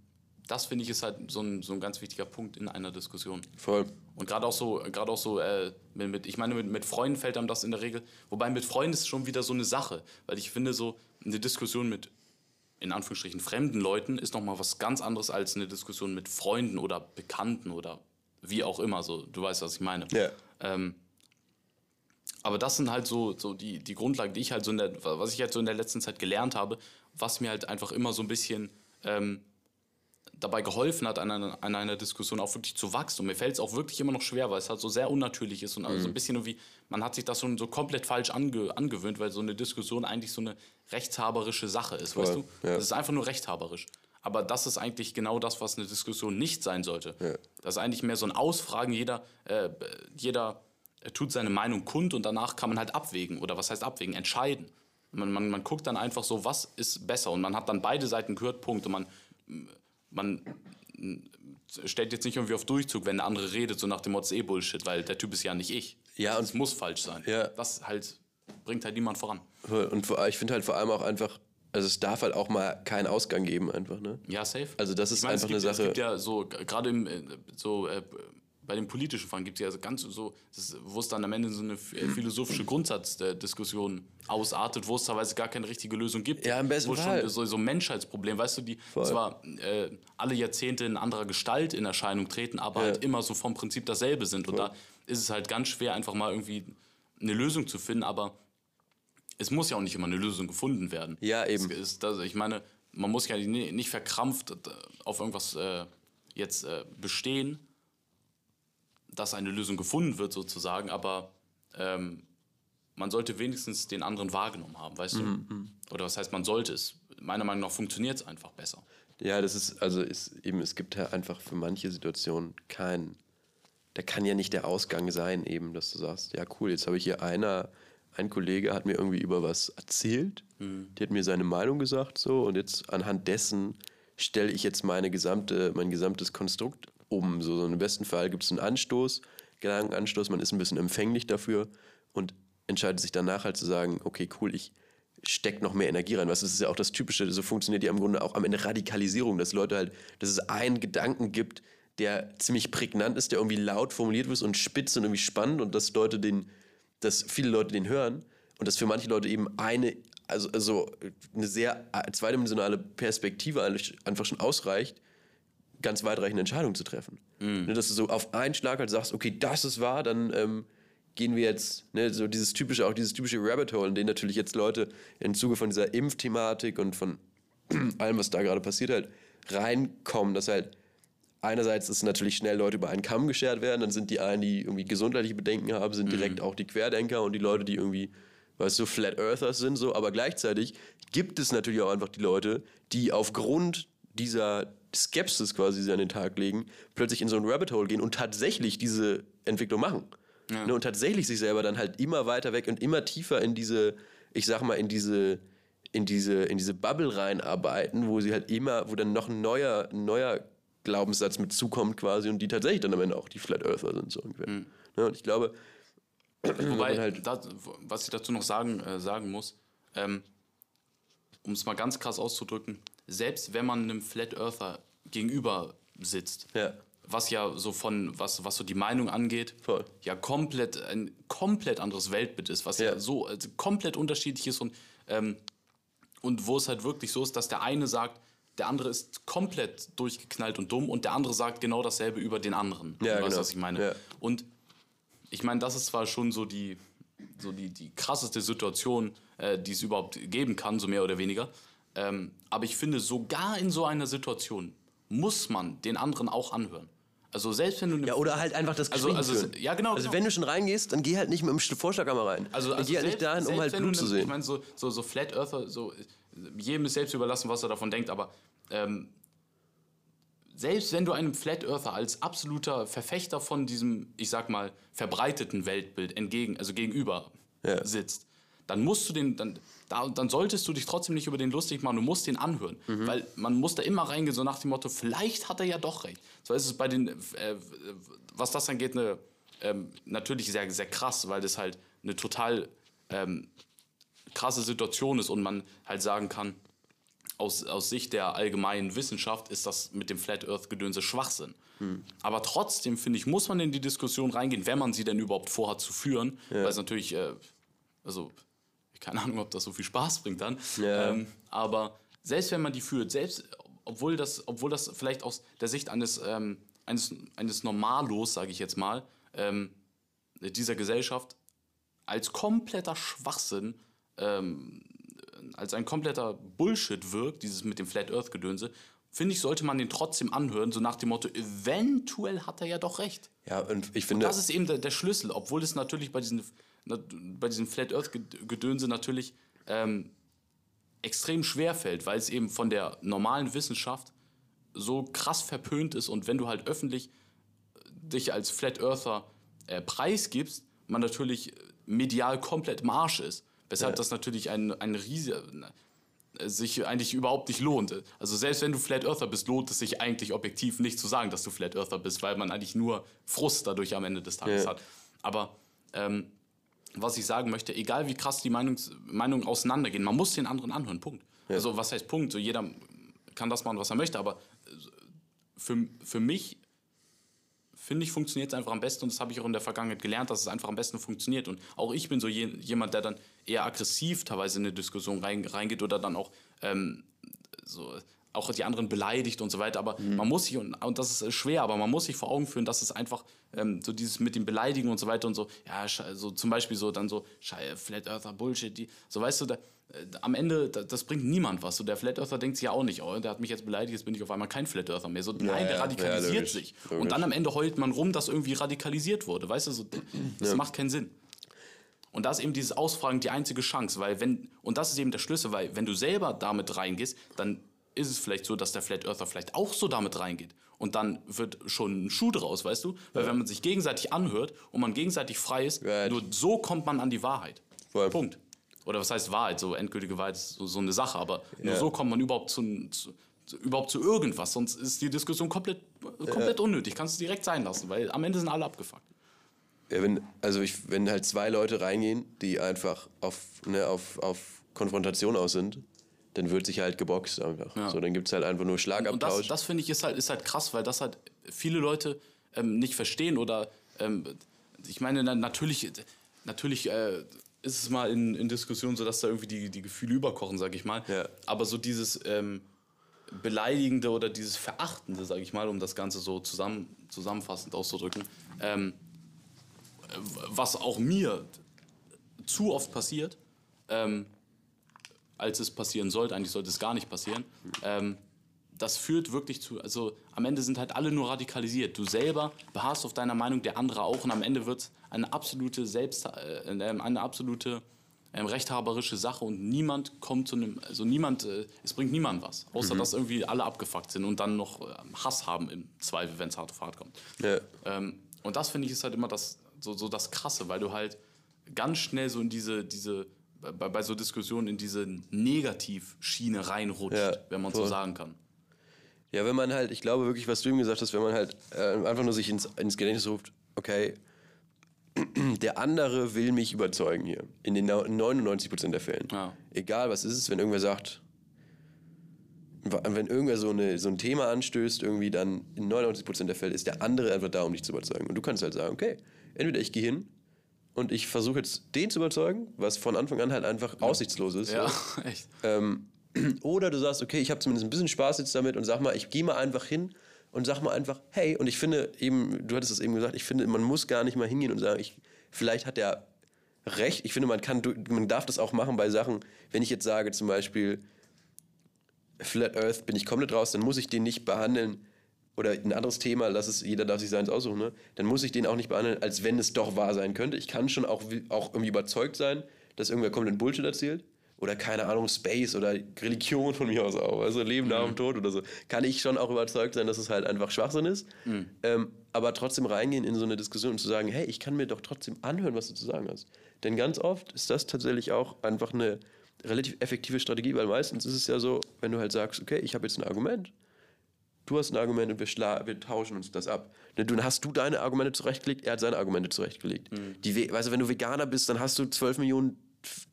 das finde ich ist halt so ein, so ein ganz wichtiger Punkt in einer Diskussion. Voll. Und gerade auch so, gerade auch so, äh, mit, ich meine, mit, mit Freunden fällt einem das in der Regel, wobei mit Freunden ist schon wieder so eine Sache, weil ich finde so, eine Diskussion mit, in Anführungsstrichen, fremden Leuten ist nochmal was ganz anderes als eine Diskussion mit Freunden oder Bekannten oder wie auch immer, so, du weißt, was ich meine. Ja. Ähm, aber das sind halt so, so die, die Grundlagen, die ich halt so in der, was ich halt so in der letzten Zeit gelernt habe, was mir halt einfach immer so ein bisschen ähm, dabei geholfen hat, an einer, an einer Diskussion auch wirklich zu wachsen. Und mir fällt es auch wirklich immer noch schwer, weil es halt so sehr unnatürlich ist und also so ein mhm. bisschen irgendwie, man hat sich das so, so komplett falsch ange, angewöhnt, weil so eine Diskussion eigentlich so eine rechtshaberische Sache ist, Voll. weißt du? Ja. Das ist einfach nur rechtshaberisch. Aber das ist eigentlich genau das, was eine Diskussion nicht sein sollte. Ja. Das ist eigentlich mehr so ein Ausfragen, jeder, äh, jeder tut seine Meinung kund und danach kann man halt abwägen. Oder was heißt abwägen? Entscheiden. Man, man, man guckt dann einfach so, was ist besser. Und man hat dann beide Seiten gehört, Punkt. Und man man stellt jetzt nicht irgendwie auf Durchzug, wenn der andere redet, so nach dem Motto, eh Bullshit, weil der Typ ist ja nicht ich. Ja, und es muss falsch sein. Ja. Das halt bringt halt niemand voran. Und ich finde halt vor allem auch einfach, also es darf halt auch mal keinen Ausgang geben, einfach, ne? Ja, safe. Also das ist ich mein, einfach gibt, eine Sache. Es gibt ja so, gerade im, äh, so, äh, bei den politischen Fragen gibt es ja ganz so, wo es dann am Ende so eine äh, philosophische Grundsatzdiskussion ausartet, wo es teilweise gar keine richtige Lösung gibt. Ja, im besten wo Fall. Schon so, so ein Menschheitsproblem, weißt du, die Voll. zwar äh, alle Jahrzehnte in anderer Gestalt in Erscheinung treten, aber ja. halt immer so vom Prinzip dasselbe sind. Voll. Und da ist es halt ganz schwer, einfach mal irgendwie eine Lösung zu finden, aber es muss ja auch nicht immer eine Lösung gefunden werden. Ja, eben. Ist, also ich meine, man muss ja nicht verkrampft äh, auf irgendwas äh, jetzt äh, bestehen, dass eine Lösung gefunden wird sozusagen, aber ähm, man sollte wenigstens den anderen wahrgenommen haben, weißt mhm. du? Mhm. Oder was heißt, man sollte es? Meiner Meinung nach funktioniert es einfach besser. Ja, das ist, also ist eben, es gibt ja einfach für manche Situationen kein, da kann ja nicht der Ausgang sein, eben, dass du sagst, ja cool, jetzt habe ich hier einer, ein Kollege hat mir irgendwie über was erzählt, mhm. die hat mir seine Meinung gesagt, so, und jetzt anhand dessen stelle ich jetzt meine gesamte, mein gesamtes Konstrukt um. So, so im besten Fall gibt es einen Anstoß, Gedankenanstoß, man ist ein bisschen empfänglich dafür und entscheidet sich danach halt zu sagen, okay, cool, ich stecke noch mehr Energie rein. Was ist ja auch das Typische, so funktioniert ja im Grunde auch am Ende Radikalisierung, dass Leute halt, dass es einen Gedanken gibt, der ziemlich prägnant ist, der irgendwie laut formuliert wird und spitz und irgendwie spannend und dass Leute den, dass viele Leute den hören und dass für manche Leute eben eine, also, also eine sehr zweidimensionale Perspektive einfach schon ausreicht, ganz weitreichende Entscheidungen zu treffen. Mhm. Ne, dass du so auf einen Schlag halt sagst, okay, das ist wahr, dann ähm, gehen wir jetzt, ne, so dieses typische, auch dieses typische Rabbit Hole, in dem natürlich jetzt Leute im Zuge von dieser Impfthematik und von allem, was da gerade passiert, halt reinkommen, dass halt einerseits ist natürlich schnell Leute über einen Kamm geschert werden, dann sind die einen, die irgendwie gesundheitliche Bedenken haben, sind direkt mhm. auch die Querdenker und die Leute, die irgendwie, weißt du, Flat Earthers sind, so, aber gleichzeitig gibt es natürlich auch einfach die Leute, die aufgrund dieser Skepsis quasi, an den Tag legen, plötzlich in so ein Rabbit Hole gehen und tatsächlich diese Entwicklung machen. Ja. Ne, und tatsächlich sich selber dann halt immer weiter weg und immer tiefer in diese, ich sag mal, in diese, in diese, in diese Bubble reinarbeiten, wo sie halt immer, wo dann noch ein neuer, neuer Glaubenssatz mit zukommt quasi und die tatsächlich dann am Ende auch die Flat Earther sind, so ungefähr. Mhm. Ne, und ich glaube, Wobei, halt das, was ich dazu noch sagen, äh, sagen muss, ähm, um es mal ganz krass auszudrücken, selbst wenn man einem Flat Earther gegenüber sitzt, ja. was ja so von, was, was so die Meinung angeht, Voll. ja komplett ein komplett anderes Weltbild ist, was ja, ja so also komplett unterschiedlich ist und, ähm, und wo es halt wirklich so ist, dass der eine sagt, der andere ist komplett durchgeknallt und dumm und der andere sagt genau dasselbe über den anderen. Ja, weißt du, genau. was ich meine? Ja. Und ich meine, das ist zwar schon so die, so die, die krasseste Situation, äh, die es überhaupt geben kann, so mehr oder weniger. Ähm, aber ich finde, sogar in so einer Situation muss man den anderen auch anhören. Also selbst wenn du ja oder halt einfach das also, Gespräch also, ja genau. Also genau. wenn du schon reingehst, dann geh halt nicht mit dem Vorschlaghammer rein. Also, also geh halt nicht dahin, um halt Blut zu sehen. Ich meine so, so so Flat Earther, so jedem ist selbst überlassen, was er davon denkt. Aber ähm, selbst wenn du einem Flat Earther als absoluter Verfechter von diesem, ich sag mal, verbreiteten Weltbild entgegen, also gegenüber ja. sitzt, dann musst du den, dann, da, dann solltest du dich trotzdem nicht über den lustig machen, du musst den anhören. Mhm. Weil man muss da immer reingehen, so nach dem Motto, vielleicht hat er ja doch recht. So ist es bei den, äh, was das angeht, eine, ähm, natürlich sehr, sehr krass, weil das halt eine total ähm, krasse Situation ist und man halt sagen kann, aus, aus Sicht der allgemeinen Wissenschaft ist das mit dem Flat Earth Gedönse Schwachsinn. Hm. Aber trotzdem, finde ich, muss man in die Diskussion reingehen, wenn man sie denn überhaupt vorhat zu führen. Ja. Weil es natürlich, äh, also keine Ahnung, ob das so viel Spaß bringt dann. Ja. Ähm, aber selbst wenn man die führt, selbst obwohl das, obwohl das vielleicht aus der Sicht eines, ähm, eines, eines Normalos, sage ich jetzt mal, ähm, dieser Gesellschaft als kompletter Schwachsinn, ähm, als ein kompletter Bullshit wirkt, dieses mit dem Flat Earth Gedönse, finde ich, sollte man den trotzdem anhören, so nach dem Motto, eventuell hat er ja doch recht. Ja, und ich finde. Und das ist eben der, der Schlüssel, obwohl es natürlich bei diesen bei diesem Flat Earth Gedönse natürlich ähm, extrem schwer fällt, weil es eben von der normalen Wissenschaft so krass verpönt ist und wenn du halt öffentlich dich als Flat Earther äh, preisgibst, man natürlich medial komplett marsch ist. Weshalb ja. das natürlich ein, ein riesiger äh, sich eigentlich überhaupt nicht lohnt. Also selbst wenn du Flat Earther bist, lohnt es sich eigentlich objektiv nicht zu sagen, dass du Flat Earther bist, weil man eigentlich nur Frust dadurch am Ende des Tages ja. hat. Aber ähm, was ich sagen möchte, egal wie krass die Meinungs Meinungen auseinandergehen, man muss den anderen anhören, Punkt. Ja. Also was heißt Punkt? So jeder kann das machen, was er möchte, aber äh, für, für mich finde ich, funktioniert es einfach am besten und das habe ich auch in der Vergangenheit gelernt, dass es einfach am besten funktioniert. Und auch ich bin so je, jemand, der dann eher aggressiv teilweise in eine Diskussion rein, reingeht oder dann auch ähm, so auch die anderen beleidigt und so weiter. Aber mhm. man muss sich, und, und das ist schwer, aber man muss sich vor Augen führen, dass es einfach ähm, so dieses mit dem Beleidigen und so weiter und so, ja, so zum Beispiel so dann so, Flat Earther Bullshit, die, so weißt du, da, äh, am Ende, da, das bringt niemand was. So der Flat Earther denkt sich ja auch nicht, oh, der hat mich jetzt beleidigt, jetzt bin ich auf einmal kein Flat Earther mehr. So, ja, nein, der radikalisiert ja, sich. Logisch. Und dann am Ende heult man rum, dass irgendwie radikalisiert wurde. Weißt du, so, das ja. macht keinen Sinn. Und da ist eben dieses Ausfragen die einzige Chance, weil wenn, und das ist eben der Schlüssel, weil wenn du selber damit reingehst, dann ist es vielleicht so, dass der Flat Earther vielleicht auch so damit reingeht. Und dann wird schon ein Schuh draus, weißt du? Weil ja. wenn man sich gegenseitig anhört und man gegenseitig frei ist, right. nur so kommt man an die Wahrheit. Voll. Punkt. Oder was heißt Wahrheit? So endgültige Wahrheit ist so, so eine Sache, aber ja. nur so kommt man überhaupt zu, zu, zu, überhaupt zu irgendwas. Sonst ist die Diskussion komplett, komplett ja. unnötig. Kannst du direkt sein lassen, weil am Ende sind alle abgefuckt. Ja, wenn, also ich, wenn halt zwei Leute reingehen, die einfach auf, ne, auf, auf Konfrontation aus sind, dann wird sich halt geboxt einfach. Ja. So, dann gibt es halt einfach nur Schlagabtausch. Und das, das finde ich ist halt, ist halt krass, weil das halt viele Leute ähm, nicht verstehen oder ähm, ich meine, natürlich, natürlich äh, ist es mal in, in Diskussionen so, dass da irgendwie die, die Gefühle überkochen, sag ich mal. Ja. Aber so dieses ähm, Beleidigende oder dieses Verachtende, sag ich mal, um das Ganze so zusammen, zusammenfassend auszudrücken, ähm, was auch mir zu oft passiert, ähm, als es passieren sollte. Eigentlich sollte es gar nicht passieren. Ähm, das führt wirklich zu, also am Ende sind halt alle nur radikalisiert. Du selber beharrst auf deiner Meinung, der andere auch und am Ende wird es eine absolute Selbst, äh, eine absolute äh, rechthaberische Sache und niemand kommt zu einem, also niemand, äh, es bringt niemand was, außer mhm. dass irgendwie alle abgefuckt sind und dann noch äh, Hass haben im Zweifel, wenn es hart auf hart kommt. Ja. Ähm, und das finde ich ist halt immer das, so, so das Krasse, weil du halt ganz schnell so in diese, diese bei, bei so Diskussionen in diese Negativschiene reinrutscht, ja, wenn man voll. so sagen kann. Ja, wenn man halt, ich glaube wirklich, was du ihm gesagt hast, wenn man halt äh, einfach nur sich ins, ins Gedächtnis ruft, okay, der andere will mich überzeugen hier. In den 99% der Fällen. Ja. Egal was ist es, wenn irgendwer sagt, wenn irgendwer so, eine, so ein Thema anstößt, irgendwie dann in 99% der Fälle ist der andere einfach da, um dich zu überzeugen. Und du kannst halt sagen, okay, entweder ich gehe hin und ich versuche jetzt den zu überzeugen, was von Anfang an halt einfach aussichtslos ist. Ja, so. echt. Ähm, oder du sagst, okay, ich habe zumindest ein bisschen Spaß jetzt damit und sag mal, ich gehe mal einfach hin und sag mal einfach, hey, und ich finde eben, du hattest es eben gesagt, ich finde, man muss gar nicht mal hingehen und sagen, ich, vielleicht hat er recht. Ich finde, man kann, man darf das auch machen bei Sachen, wenn ich jetzt sage zum Beispiel, Flat Earth bin ich komplett raus, dann muss ich den nicht behandeln, oder ein anderes Thema, lass es, jeder darf sich seins aussuchen, ne? dann muss ich den auch nicht behandeln, als wenn es doch wahr sein könnte. Ich kann schon auch, auch irgendwie überzeugt sein, dass irgendwer komplett Bullshit erzählt. Oder keine Ahnung, Space oder Religion von mir aus auch. Also Leben nach dem mhm. Tod oder so. Kann ich schon auch überzeugt sein, dass es halt einfach Schwachsinn ist. Mhm. Ähm, aber trotzdem reingehen in so eine Diskussion und zu sagen, hey, ich kann mir doch trotzdem anhören, was du zu sagen hast. Denn ganz oft ist das tatsächlich auch einfach eine relativ effektive Strategie, weil meistens ist es ja so, wenn du halt sagst, okay, ich habe jetzt ein Argument, du hast ein Argument und wir, wir tauschen uns das ab. Ne, dann hast du deine Argumente zurechtgelegt, er hat seine Argumente zurechtgelegt. Mhm. Die, weißt du, wenn du Veganer bist, dann hast du 12 Millionen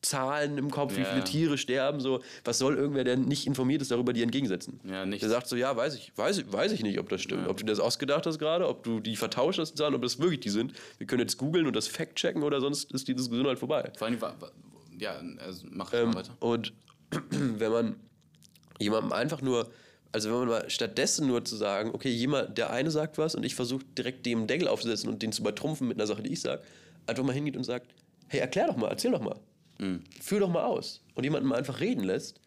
Zahlen im Kopf, ja. wie viele Tiere sterben, so. Was soll irgendwer, der nicht informiert ist, darüber dir entgegensetzen? Ja, Der sagt so, ja, weiß ich, weiß, weiß ich nicht, ob das stimmt. Ja. Ob du das ausgedacht hast gerade, ob du die vertauscht hast, Zahlen, ob das wirklich die sind. Wir können jetzt googeln und das Fact checken oder sonst ist die Diskussion halt vorbei. Vor allem, ja, also mach ähm, mal weiter. Und wenn man jemandem einfach nur also wenn man mal stattdessen nur zu sagen, okay, jemand, der eine sagt was und ich versuche direkt dem Deckel aufzusetzen und den zu übertrumpfen mit einer Sache, die ich sage, einfach mal hingeht und sagt, hey, erklär doch mal, erzähl doch mal. Mhm. Führ doch mal aus. Und jemanden mal einfach reden lässt,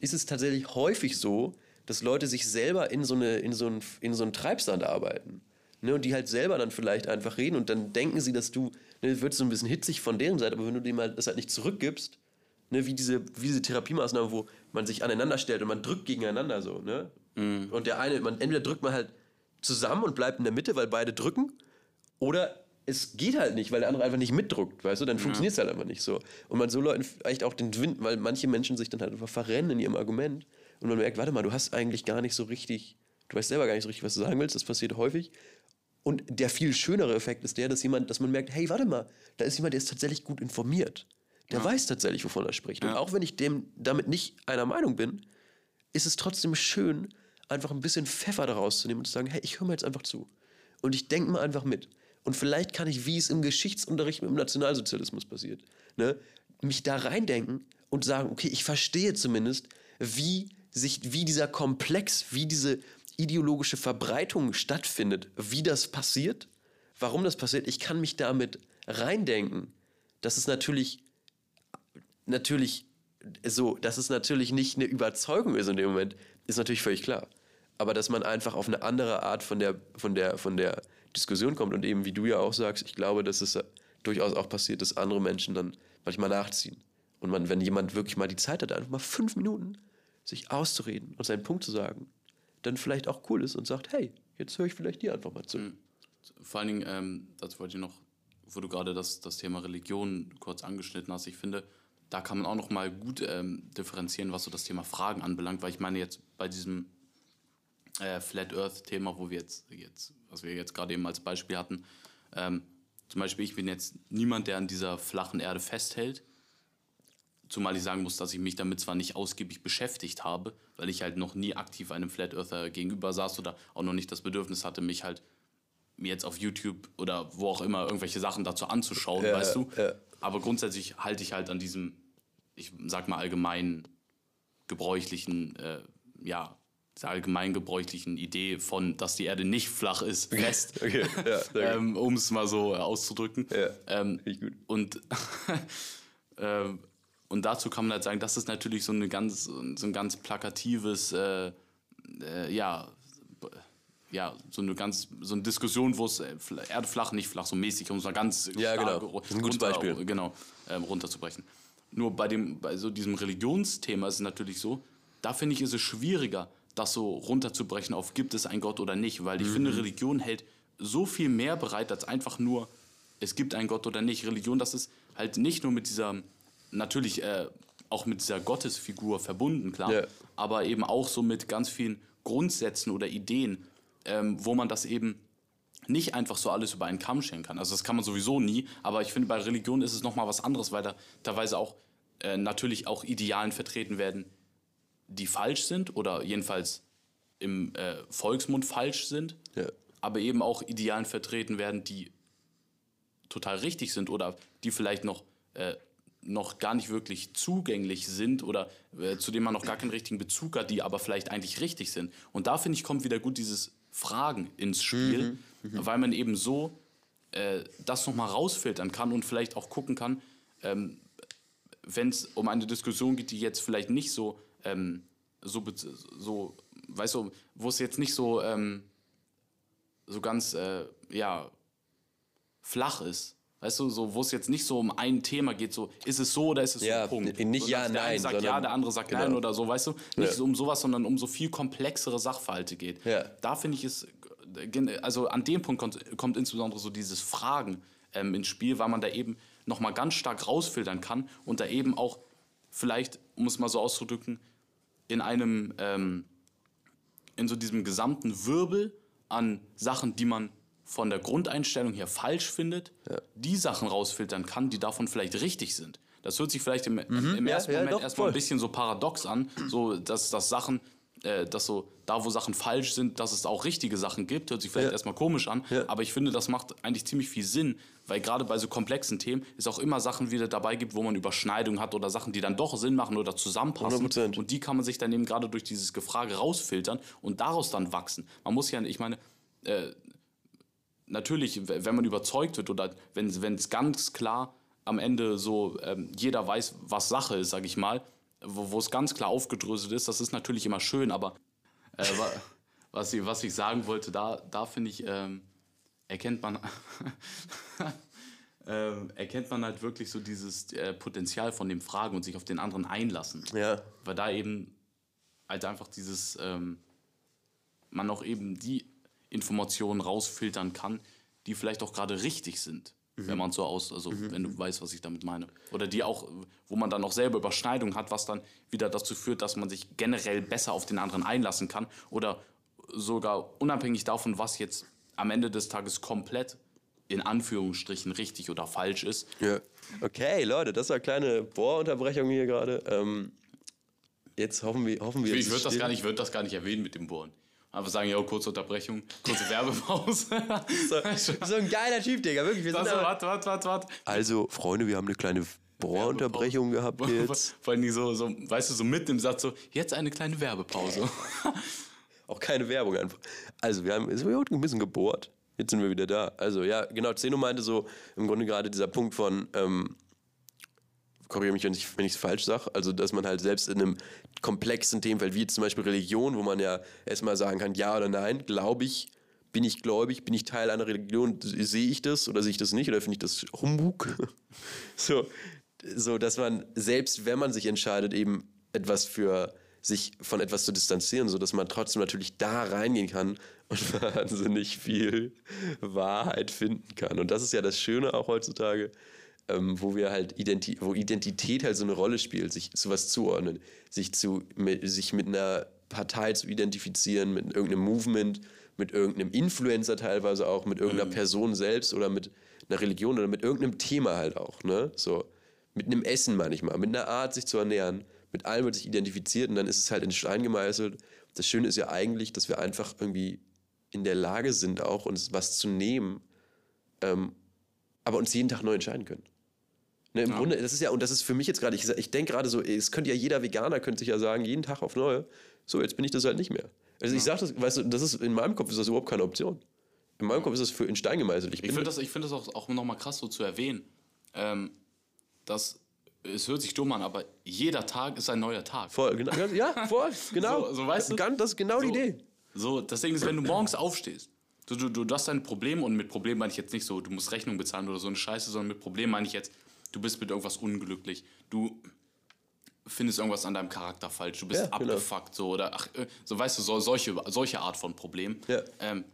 ist es tatsächlich häufig so, dass Leute sich selber in so, eine, in so, einen, in so einen Treibsand arbeiten. Ne, und die halt selber dann vielleicht einfach reden und dann denken sie, dass du, ne, wird so ein bisschen hitzig von deren Seite, aber wenn du dem halt das halt nicht zurückgibst, ne, wie, diese, wie diese Therapiemaßnahmen, wo man sich aneinander stellt und man drückt gegeneinander so, ne? Mhm. Und der eine, man, entweder drückt man halt zusammen und bleibt in der Mitte, weil beide drücken, oder es geht halt nicht, weil der andere einfach nicht mitdruckt, weißt du, dann ja. funktioniert es halt einfach nicht so. Und man so Leuten vielleicht auch den Wind, weil manche Menschen sich dann halt einfach verrennen in ihrem Argument und man merkt, warte mal, du hast eigentlich gar nicht so richtig, du weißt selber gar nicht so richtig, was du sagen willst, das passiert häufig. Und der viel schönere Effekt ist der, dass jemand, dass man merkt, hey, warte mal, da ist jemand, der ist tatsächlich gut informiert. Der ja. weiß tatsächlich, wovon er spricht. Ja. Und auch wenn ich dem damit nicht einer Meinung bin, ist es trotzdem schön, einfach ein bisschen Pfeffer daraus zu nehmen und zu sagen, hey, ich höre mir jetzt einfach zu. Und ich denke mal einfach mit. Und vielleicht kann ich, wie es im Geschichtsunterricht mit dem Nationalsozialismus passiert, ne, mich da reindenken und sagen, okay, ich verstehe zumindest, wie sich, wie dieser Komplex, wie diese ideologische Verbreitung stattfindet, wie das passiert, warum das passiert. Ich kann mich damit reindenken, dass es natürlich, natürlich so, dass es natürlich nicht eine Überzeugung ist in dem Moment, ist natürlich völlig klar. Aber dass man einfach auf eine andere Art von der, von der, von der Diskussion kommt und eben, wie du ja auch sagst, ich glaube, dass es durchaus auch passiert, dass andere Menschen dann manchmal nachziehen. Und man, wenn jemand wirklich mal die Zeit hat, einfach mal fünf Minuten sich auszureden und seinen Punkt zu sagen, dann vielleicht auch cool ist und sagt, hey, jetzt höre ich vielleicht dir einfach mal zu. Mhm. Vor allen Dingen, ähm, dazu wollte ich noch, wo du gerade das, das Thema Religion kurz angeschnitten hast, ich finde, da kann man auch noch mal gut ähm, differenzieren, was so das Thema Fragen anbelangt, weil ich meine jetzt bei diesem äh, Flat Earth Thema, wo wir jetzt, jetzt, was wir jetzt gerade eben als Beispiel hatten, ähm, zum Beispiel ich bin jetzt niemand, der an dieser flachen Erde festhält, zumal ich sagen muss, dass ich mich damit zwar nicht ausgiebig beschäftigt habe, weil ich halt noch nie aktiv einem Flat Earther gegenüber saß oder auch noch nicht das Bedürfnis hatte, mich halt mir jetzt auf YouTube oder wo auch immer irgendwelche Sachen dazu anzuschauen, ja, weißt du. Ja. Aber grundsätzlich halte ich halt an diesem, ich sag mal allgemein gebräuchlichen, äh, ja, der allgemeingebräuchlichen Idee von, dass die Erde nicht flach ist, fest. Okay. Ja, ähm, um es mal so auszudrücken. Ja, ähm, gut. Und, ähm, und dazu kann man halt sagen, das ist natürlich so, eine ganz, so ein ganz plakatives, äh, äh, ja, ja, so eine ganz, so eine Diskussion, wo es äh, Erde flach, nicht flach, so mäßig, um es mal ganz ja, genau. ein gutes Beispiel. Genau, ähm, runterzubrechen. Nur bei, dem, bei so diesem Religionsthema ist es natürlich so, da finde ich, ist es schwieriger, das so runterzubrechen auf gibt es einen Gott oder nicht, weil ich mhm. finde, Religion hält so viel mehr bereit als einfach nur, es gibt einen Gott oder nicht. Religion, das ist halt nicht nur mit dieser, natürlich äh, auch mit dieser Gottesfigur verbunden, klar, yeah. aber eben auch so mit ganz vielen Grundsätzen oder Ideen, ähm, wo man das eben nicht einfach so alles über einen Kamm scheren kann. Also das kann man sowieso nie, aber ich finde, bei Religion ist es nochmal was anderes, weil da teilweise auch äh, natürlich auch Idealen vertreten werden, die falsch sind oder jedenfalls im äh, Volksmund falsch sind, ja. aber eben auch Idealen vertreten werden, die total richtig sind oder die vielleicht noch, äh, noch gar nicht wirklich zugänglich sind oder äh, zu denen man noch gar keinen richtigen Bezug hat, die aber vielleicht eigentlich richtig sind. Und da finde ich, kommt wieder gut dieses Fragen ins Spiel, mhm. Mhm. weil man eben so äh, das nochmal rausfiltern kann und vielleicht auch gucken kann, ähm, wenn es um eine Diskussion geht, die jetzt vielleicht nicht so, ähm, so, so, weißt du, wo es jetzt nicht so, ähm, so ganz, äh, ja, flach ist. Weißt du, so, wo es jetzt nicht so um ein Thema geht, so, ist es so oder ist es ja, so, Punkt. Nicht ja, der nein. Der eine sagt ja, der andere sagt genau. nein oder so, weißt du? Nicht ja. so um sowas, sondern um so viel komplexere Sachverhalte geht. Ja. Da finde ich es, also an dem Punkt kommt, kommt insbesondere so dieses Fragen ähm, ins Spiel, weil man da eben nochmal ganz stark rausfiltern kann und da eben auch vielleicht, um es mal so auszudrücken, in einem, ähm, in so diesem gesamten Wirbel an Sachen, die man von der Grundeinstellung her falsch findet, ja. die Sachen rausfiltern kann, die davon vielleicht richtig sind. Das hört sich vielleicht im, mhm, im ersten ja, Moment ja, erstmal ein bisschen so paradox an, so dass, dass Sachen, äh, dass so da, wo Sachen falsch sind, dass es auch richtige Sachen gibt, hört sich vielleicht erstmal komisch an, aber ich finde, das macht eigentlich ziemlich viel Sinn, weil gerade bei so komplexen Themen es auch immer Sachen wieder dabei gibt, wo man Überschneidungen hat oder Sachen, die dann doch Sinn machen oder zusammenpassen. 100%. Und die kann man sich dann eben gerade durch dieses Gefrage rausfiltern und daraus dann wachsen. Man muss ja, ich meine, äh, natürlich, wenn man überzeugt wird oder wenn es ganz klar am Ende so ähm, jeder weiß, was Sache ist, sag ich mal, wo es ganz klar aufgedröselt ist, das ist natürlich immer schön, aber äh, was, ich, was ich sagen wollte, da, da finde ich, ähm, erkennt man, äh, erkennt man halt wirklich so dieses äh, Potenzial von dem Fragen und sich auf den anderen einlassen. Ja. Weil da eben halt einfach dieses, ähm, man auch eben die Informationen rausfiltern kann, die vielleicht auch gerade richtig sind. Mhm. Wenn man so aus, also mhm. wenn du weißt, was ich damit meine. Oder die auch, wo man dann auch selber Überschneidung hat, was dann wieder dazu führt, dass man sich generell besser auf den anderen einlassen kann. Oder sogar unabhängig davon, was jetzt am Ende des Tages komplett in Anführungsstrichen richtig oder falsch ist. Ja. Okay, Leute, das war eine kleine Bohrunterbrechung hier gerade. Ähm, jetzt hoffen wir, hoffen wir. Ich, würde das, gar nicht, würd das gar nicht erwähnen mit dem Bohren. Aber sagen, ja, kurze Unterbrechung, kurze Werbepause. so, so, ein geiler Typ, Digga, wirklich. Wir sind so, warte, warte, warte, warte. Also, Freunde, wir haben eine kleine Bohrunterbrechung gehabt jetzt. Vor allem so, so, weißt du, so mitten im Satz so, jetzt eine kleine Werbepause. Auch keine Werbung einfach. Also, wir haben ein bisschen gebohrt. Jetzt sind wir wieder da. Also, ja, genau, Zeno meinte so, im Grunde gerade dieser Punkt von, ähm, korrigiere mich, wenn ich es falsch sage, also dass man halt selbst in einem komplexen Themenfeld, wie zum Beispiel Religion, wo man ja erstmal sagen kann, ja oder nein, glaube ich, bin ich gläubig, bin ich Teil einer Religion, sehe ich das oder sehe ich das nicht oder finde ich das Humbug? so, so, dass man selbst, wenn man sich entscheidet, eben etwas für sich von etwas zu distanzieren, so dass man trotzdem natürlich da reingehen kann und wahnsinnig viel Wahrheit finden kann. Und das ist ja das Schöne auch heutzutage, ähm, wo wir halt Identi wo Identität halt so eine Rolle spielt, sich zu was zuordnen, sich zu mit, sich mit einer Partei zu identifizieren, mit irgendeinem Movement, mit irgendeinem Influencer teilweise auch, mit irgendeiner mhm. Person selbst oder mit einer Religion oder mit irgendeinem Thema halt auch, ne? So mit einem Essen manchmal, mit einer Art sich zu ernähren, mit allem wird sich identifiziert und dann ist es halt in Stein gemeißelt. Das Schöne ist ja eigentlich, dass wir einfach irgendwie in der Lage sind, auch uns was zu nehmen, ähm, aber uns jeden Tag neu entscheiden können. Ne, Im ja. Grunde, das ist ja, und das ist für mich jetzt gerade, ich, ich denke gerade so, es könnte ja jeder Veganer könnte sich ja sagen, jeden Tag auf neue, so, jetzt bin ich das halt nicht mehr. Also ja. ich sage das, weißt du, das ist, in meinem Kopf ist das überhaupt keine Option. In meinem Kopf ist das für in Stein gemeißelt. Ich, ich finde das, find das auch, auch nochmal krass so zu erwähnen, ähm, dass es hört sich dumm an, aber jeder Tag ist ein neuer Tag. Voll, genau, ja, voll, genau. so, so, weißt du? Das ist genau so, die Idee. So, deswegen ist, wenn du morgens aufstehst, du, du, du hast ein Problem und mit Problem meine ich jetzt nicht so, du musst Rechnung bezahlen oder so eine Scheiße, sondern mit Problem meine ich jetzt, du bist mit irgendwas unglücklich, du findest irgendwas an deinem Charakter falsch, du bist ja, genau. abgefuckt so oder ach, äh, so weißt du, so, solche, solche Art von Problem. Ja. Ähm,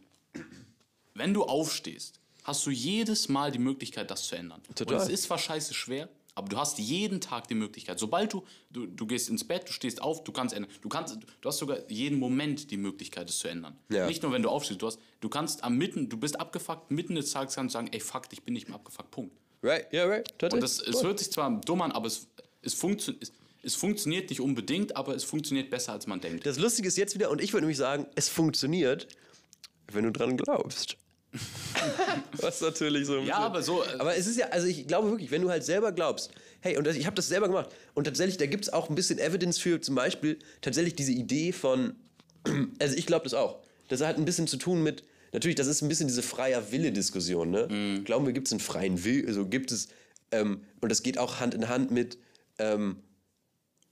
wenn du aufstehst, hast du jedes Mal die Möglichkeit, das zu ändern. Total. Und es ist zwar scheiße schwer, aber du hast jeden Tag die Möglichkeit. Sobald du, du, du gehst ins Bett, du stehst auf, du kannst ändern. Du, kannst, du hast sogar jeden Moment die Möglichkeit, es zu ändern. Ja. Nicht nur, wenn du aufstehst. Du, hast, du kannst am Mitten, du bist abgefuckt, mitten des Tages kannst du sagen, ey, fuck, ich bin nicht mehr abgefuckt, Punkt. Right, ja, yeah, right. Totally. Und das, es hört sich zwar dumm an, aber es, es funktioniert. Es funktioniert nicht unbedingt, aber es funktioniert besser, als man denkt. Das Lustige ist jetzt wieder, und ich würde nämlich sagen, es funktioniert, wenn du dran glaubst. Was natürlich so. Ja, aber so. Äh, aber es ist ja, also ich glaube wirklich, wenn du halt selber glaubst, hey, und das, ich habe das selber gemacht, und tatsächlich, da gibt es auch ein bisschen Evidence für zum Beispiel tatsächlich diese Idee von, also ich glaube das auch. Das hat ein bisschen zu tun mit, natürlich, das ist ein bisschen diese freier Wille-Diskussion. Ne? Mhm. Glauben wir, gibt es einen freien Willen, also gibt es, ähm, und das geht auch Hand in Hand mit, ähm,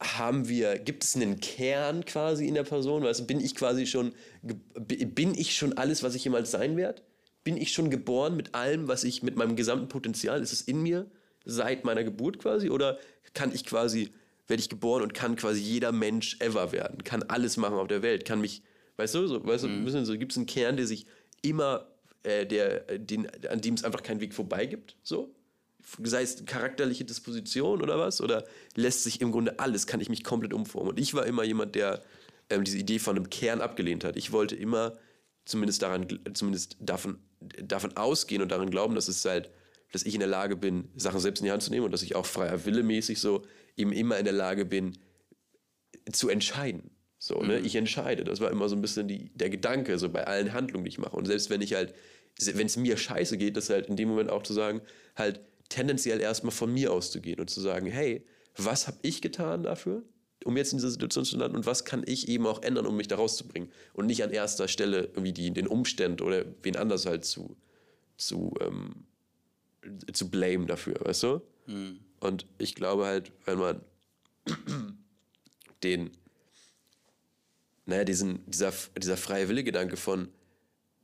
haben wir, gibt es einen Kern quasi in der Person? Weißt du, bin ich quasi schon, bin ich schon alles, was ich jemals sein werde? Bin ich schon geboren mit allem, was ich, mit meinem gesamten Potenzial? Ist es in mir seit meiner Geburt quasi? Oder kann ich quasi, werde ich geboren und kann quasi jeder Mensch ever werden? Kann alles machen auf der Welt? Kann mich, weißt du, so, weißt mhm. du, so, gibt es einen Kern, der sich immer, äh, der, den, an dem es einfach keinen Weg vorbei gibt? So? sei es charakterliche Disposition oder was, oder lässt sich im Grunde alles, kann ich mich komplett umformen. Und ich war immer jemand, der ähm, diese Idee von einem Kern abgelehnt hat. Ich wollte immer zumindest daran, zumindest davon, davon ausgehen und daran glauben, dass es halt, dass ich in der Lage bin, Sachen selbst in die Hand zu nehmen und dass ich auch freier Wille mäßig so eben immer in der Lage bin, zu entscheiden. So, ne? Mhm. Ich entscheide. Das war immer so ein bisschen die, der Gedanke, so bei allen Handlungen, die ich mache. Und selbst wenn ich halt, wenn es mir scheiße geht, das halt in dem Moment auch zu sagen, halt, tendenziell erstmal von mir auszugehen und zu sagen, hey, was habe ich getan dafür, um jetzt in dieser Situation zu landen und was kann ich eben auch ändern, um mich da rauszubringen und nicht an erster Stelle irgendwie die, den Umstand oder wen anders halt zu, zu, ähm, zu blame dafür, weißt du? Mhm. Und ich glaube halt, wenn man den, naja, diesen, dieser, dieser freie Wille-Gedanke von,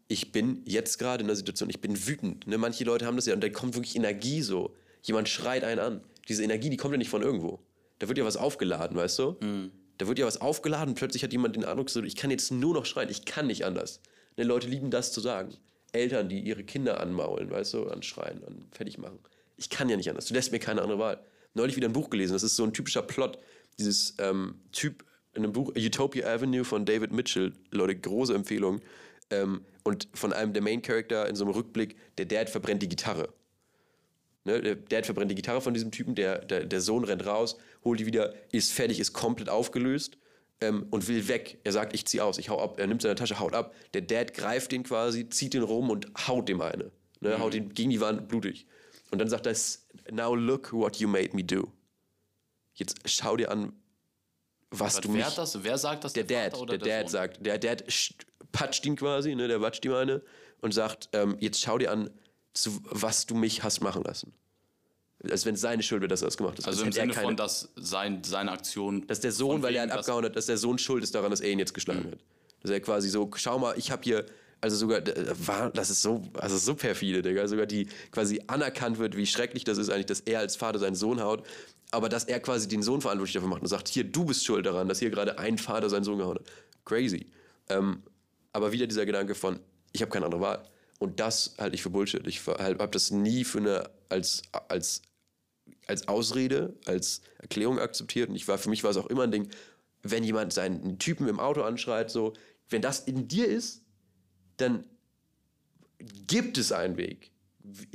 ich bin jetzt gerade in der Situation, ich bin wütend. Ne? Manche Leute haben das ja und da kommt wirklich Energie so. Jemand schreit einen an. Diese Energie, die kommt ja nicht von irgendwo. Da wird ja was aufgeladen, weißt du? Mhm. Da wird ja was aufgeladen und plötzlich hat jemand den Eindruck, so, ich kann jetzt nur noch schreien, ich kann nicht anders. Ne? Leute lieben das zu sagen. Eltern, die ihre Kinder anmaulen, weißt du, anschreien, an fertig machen. Ich kann ja nicht anders. Du lässt mir keine andere Wahl. Neulich wieder ein Buch gelesen, das ist so ein typischer Plot. Dieses ähm, Typ in einem Buch Utopia Avenue von David Mitchell, Leute, große Empfehlung. Ähm, und von einem der Main Character in so einem Rückblick, der Dad verbrennt die Gitarre. Ne, der Dad verbrennt die Gitarre von diesem Typen, der, der, der Sohn rennt raus, holt die wieder, ist fertig, ist komplett aufgelöst ähm, und will weg. Er sagt, ich zieh aus, ich hau ab. Er nimmt seine Tasche, haut ab. Der Dad greift den quasi, zieht den rum und haut dem eine. Ne, mhm. Haut ihn gegen die Wand, blutig. Und dann sagt er, now look what you made me do. Jetzt schau dir an, was, du wer mich... Das, wer sagt das? Der, der Dad, der, der Dad sagt, der Dad patscht ihn quasi, ne, der watscht ihm eine und sagt, ähm, jetzt schau dir an, zu, was du mich hast machen lassen. Als wenn es seine Schuld wäre, dass er das gemacht hat. Also im Sinne keine, von, dass sein, seine Aktion... Dass der Sohn, weil er ihn abgehauen hat, dass der Sohn schuld ist daran, dass er ihn jetzt geschlagen mhm. hat. Dass er quasi so, schau mal, ich habe hier... Also sogar, das ist so, also so perfide, Digga. Sogar die quasi anerkannt wird, wie schrecklich das ist eigentlich, dass er als Vater seinen Sohn haut, aber dass er quasi den Sohn verantwortlich dafür macht und sagt, hier, du bist schuld daran, dass hier gerade ein Vater seinen Sohn gehauen hat. Crazy. Ähm, aber wieder dieser Gedanke von, ich habe keine andere Wahl. Und das halte ich für Bullshit. Ich habe das nie für eine, als, als, als Ausrede, als Erklärung akzeptiert. Und ich war, für mich war es auch immer ein Ding, wenn jemand seinen Typen im Auto anschreit, so, wenn das in dir ist, dann gibt es einen Weg.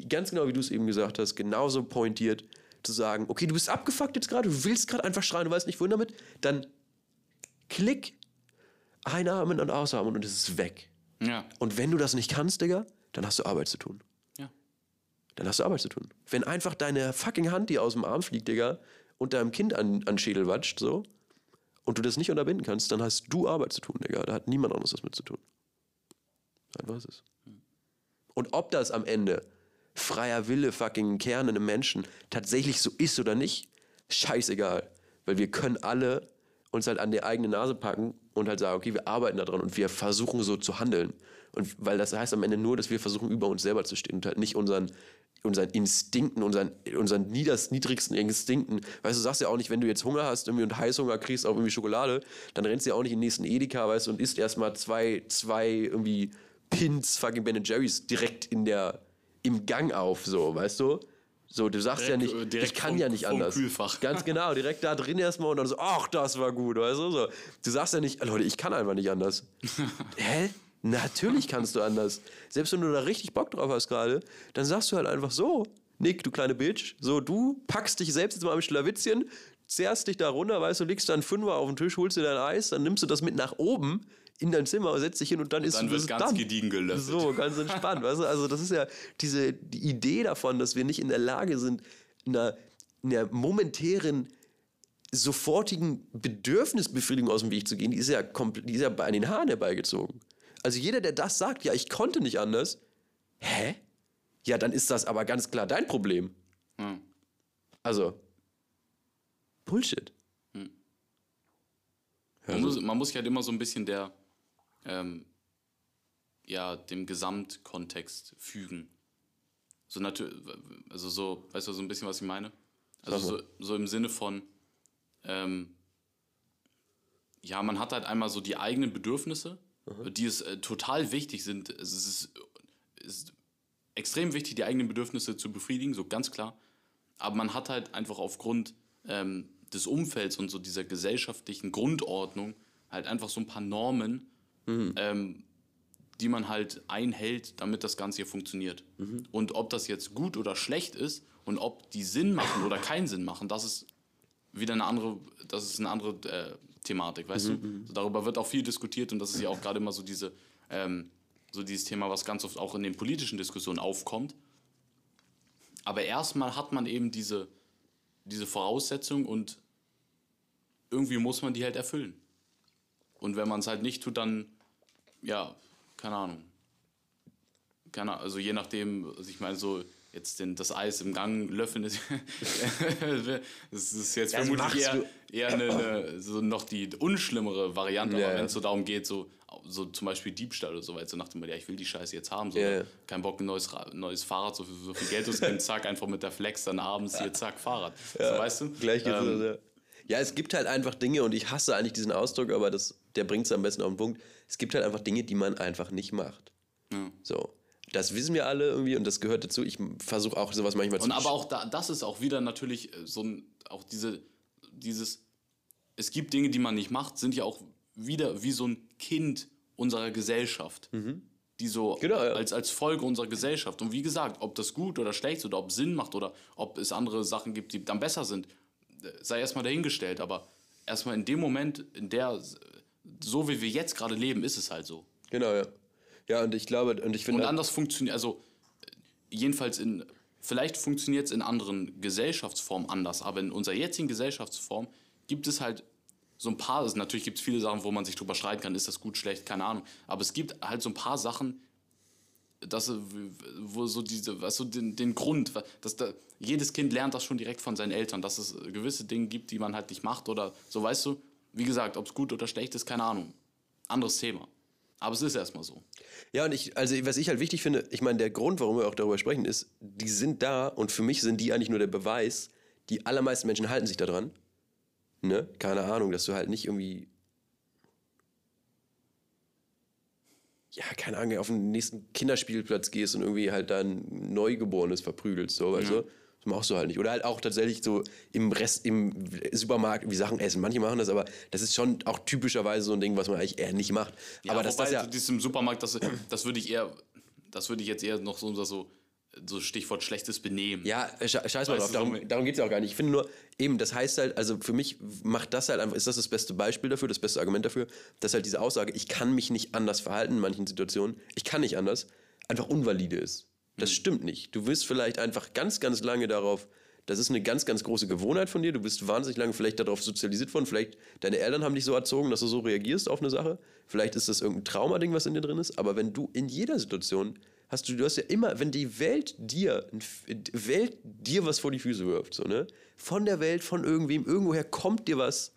Ganz genau, wie du es eben gesagt hast, genauso pointiert zu sagen, okay, du bist abgefuckt jetzt gerade, du willst gerade einfach schreien, du weißt nicht wohin damit, dann klick einatmen und ausatmen und es ist weg. Ja. Und wenn du das nicht kannst, Digga, dann hast du Arbeit zu tun. Ja. Dann hast du Arbeit zu tun. Wenn einfach deine fucking Hand, die aus dem Arm fliegt, Digga, und deinem Kind an, an Schädel watscht, so, und du das nicht unterbinden kannst, dann hast du Arbeit zu tun, Digga. Da hat niemand anderes was mit zu tun. Einfach ist es. Und ob das am Ende freier Wille, fucking Kern in einem Menschen tatsächlich so ist oder nicht, scheißegal. Weil wir können alle uns halt an die eigene Nase packen und halt sagen, okay, wir arbeiten daran und wir versuchen so zu handeln. Und weil das heißt am Ende nur, dass wir versuchen, über uns selber zu stehen und halt nicht unseren, unseren Instinkten, unseren, unseren niedrigsten Instinkten. Weißt du, sagst ja auch nicht, wenn du jetzt Hunger hast irgendwie und Heißhunger kriegst auf irgendwie Schokolade, dann rennst du ja auch nicht in den nächsten Edeka, weißt du, und isst erstmal zwei, zwei irgendwie Pins fucking Ben Jerry's direkt in der, im Gang auf, so, weißt du? So, du sagst direkt, ja nicht, ich kann vom, ja nicht anders. Kühlfach. Ganz genau, direkt da drin erstmal und dann so, ach, das war gut, weißt du? So. Du sagst ja nicht, Leute, ich kann einfach nicht anders. Hä? Natürlich kannst du anders. Selbst wenn du da richtig Bock drauf hast gerade, dann sagst du halt einfach so, Nick, du kleine Bitch, so, du packst dich selbst jetzt mal am Schlawitzchen, zerrst dich da runter, weißt du, legst dann Fünfer auf den Tisch, holst dir dein Eis, dann nimmst du das mit nach oben in dein Zimmer, setzt dich hin und dann und ist dann wird ganz dann. gediegen gelöffelt. So, ganz entspannt, weißt du? Also das ist ja diese die Idee davon, dass wir nicht in der Lage sind, in einer, in einer momentären sofortigen Bedürfnisbefriedigung aus dem Weg zu gehen, die ist ja, die ist ja an den Haaren herbeigezogen. Also jeder, der das sagt, ja, ich konnte nicht anders, hä? Ja, dann ist das aber ganz klar dein Problem. Hm. Also, Bullshit. Hm. Man, muss, man muss sich halt immer so ein bisschen der, ähm, ja, dem Gesamtkontext fügen. So natürlich, also so, weißt du, so ein bisschen, was ich meine? Also so, so im Sinne von, ähm, ja, man hat halt einmal so die eigenen Bedürfnisse, mhm. die es äh, total wichtig sind. Es ist, ist extrem wichtig, die eigenen Bedürfnisse zu befriedigen, so ganz klar. Aber man hat halt einfach aufgrund ähm, des Umfelds und so dieser gesellschaftlichen Grundordnung halt einfach so ein paar Normen, mhm. ähm, die man halt einhält, damit das Ganze hier funktioniert. Mhm. Und ob das jetzt gut oder schlecht ist und ob die Sinn machen oder keinen Sinn machen, das ist wieder eine andere, das ist eine andere äh, Thematik, weißt mhm. du? Mhm. So, darüber wird auch viel diskutiert und das ist ja auch gerade immer so diese, ähm, so dieses Thema, was ganz oft auch in den politischen Diskussionen aufkommt. Aber erstmal hat man eben diese, diese Voraussetzung und irgendwie muss man die halt erfüllen. Und wenn man es halt nicht tut, dann, ja, keine Ahnung. Keine, also je nachdem, also ich meine, so jetzt den, das Eis im Gang löffeln ist, das ist jetzt das vermutlich eher, eher eine, eine, so noch die unschlimmere Variante, ja, aber wenn es so darum geht, so, so zum Beispiel Diebstahl oder so weiter, so nach dem ja, ich will die Scheiße jetzt haben, so, ja, ja. kein Bock, ein neues, neues Fahrrad, so, so viel Geld auszugeben, zack, einfach mit der Flex dann abends hier, zack, Fahrrad. so, weißt du? Gleich geht's ähm, ja. Ja, es gibt halt einfach Dinge und ich hasse eigentlich diesen Ausdruck, aber das, der bringt es am besten auf den Punkt. Es gibt halt einfach Dinge, die man einfach nicht macht. Ja. So. Das wissen wir alle irgendwie und das gehört dazu. Ich versuche auch sowas manchmal und zu. Und aber auch da, das ist auch wieder natürlich äh, so ein, auch diese, dieses, es gibt Dinge, die man nicht macht, sind ja auch wieder wie so ein Kind unserer Gesellschaft. Mhm. Die so genau, ja. als, als Folge unserer Gesellschaft. Und wie gesagt, ob das gut oder schlecht ist oder ob es Sinn macht oder ob es andere Sachen gibt, die dann besser sind, sei erstmal dahingestellt, aber erstmal in dem Moment, in der, so wie wir jetzt gerade leben, ist es halt so. Genau, ja. Ja, und ich glaube, und ich finde. Und anders funktioniert, also jedenfalls in, vielleicht funktioniert es in anderen Gesellschaftsformen anders, aber in unserer jetzigen Gesellschaftsform gibt es halt so ein paar, also natürlich gibt es viele Sachen, wo man sich drüber streiten kann, ist das gut, schlecht, keine Ahnung, aber es gibt halt so ein paar Sachen, dass wo so diese, was so den, den Grund, dass da, jedes Kind lernt das schon direkt von seinen Eltern, dass es gewisse Dinge gibt, die man halt nicht macht oder so, weißt du? Wie gesagt, ob es gut oder schlecht ist, keine Ahnung. Anderes Thema. Aber es ist erstmal so. Ja, und ich, also was ich halt wichtig finde, ich meine, der Grund, warum wir auch darüber sprechen, ist, die sind da und für mich sind die eigentlich nur der Beweis, die allermeisten Menschen halten sich daran. Ne? Keine Ahnung, dass du halt nicht irgendwie ja, keine Ahnung, auf den nächsten Kinderspielplatz gehst und irgendwie halt dann Neugeborenes verprügelst, so, weißt du? Das machst du halt nicht. Oder halt auch tatsächlich so im Rest, im Supermarkt wie Sachen essen. Manche machen das, aber das ist schon auch typischerweise so ein Ding, was man eigentlich eher nicht macht. Ja, aber das, das ja. Diesem Supermarkt, das, das würde ich eher, das würde ich jetzt eher noch so, so so Stichwort schlechtes Benehmen. Ja, scheiß mal drauf, darum, darum geht es ja auch gar nicht. Ich finde nur, eben, das heißt halt, also für mich macht das halt einfach, ist das das beste Beispiel dafür, das beste Argument dafür, dass halt diese Aussage, ich kann mich nicht anders verhalten in manchen Situationen, ich kann nicht anders, einfach unvalide ist. Das mhm. stimmt nicht. Du wirst vielleicht einfach ganz, ganz lange darauf, das ist eine ganz, ganz große Gewohnheit von dir, du bist wahnsinnig lange vielleicht darauf sozialisiert worden, vielleicht deine Eltern haben dich so erzogen, dass du so reagierst auf eine Sache, vielleicht ist das irgendein Traumading, was in dir drin ist, aber wenn du in jeder Situation hast du, du hast ja immer, wenn die Welt dir, Welt dir was vor die Füße wirft, so, ne? Von der Welt, von irgendwem, irgendwoher kommt dir was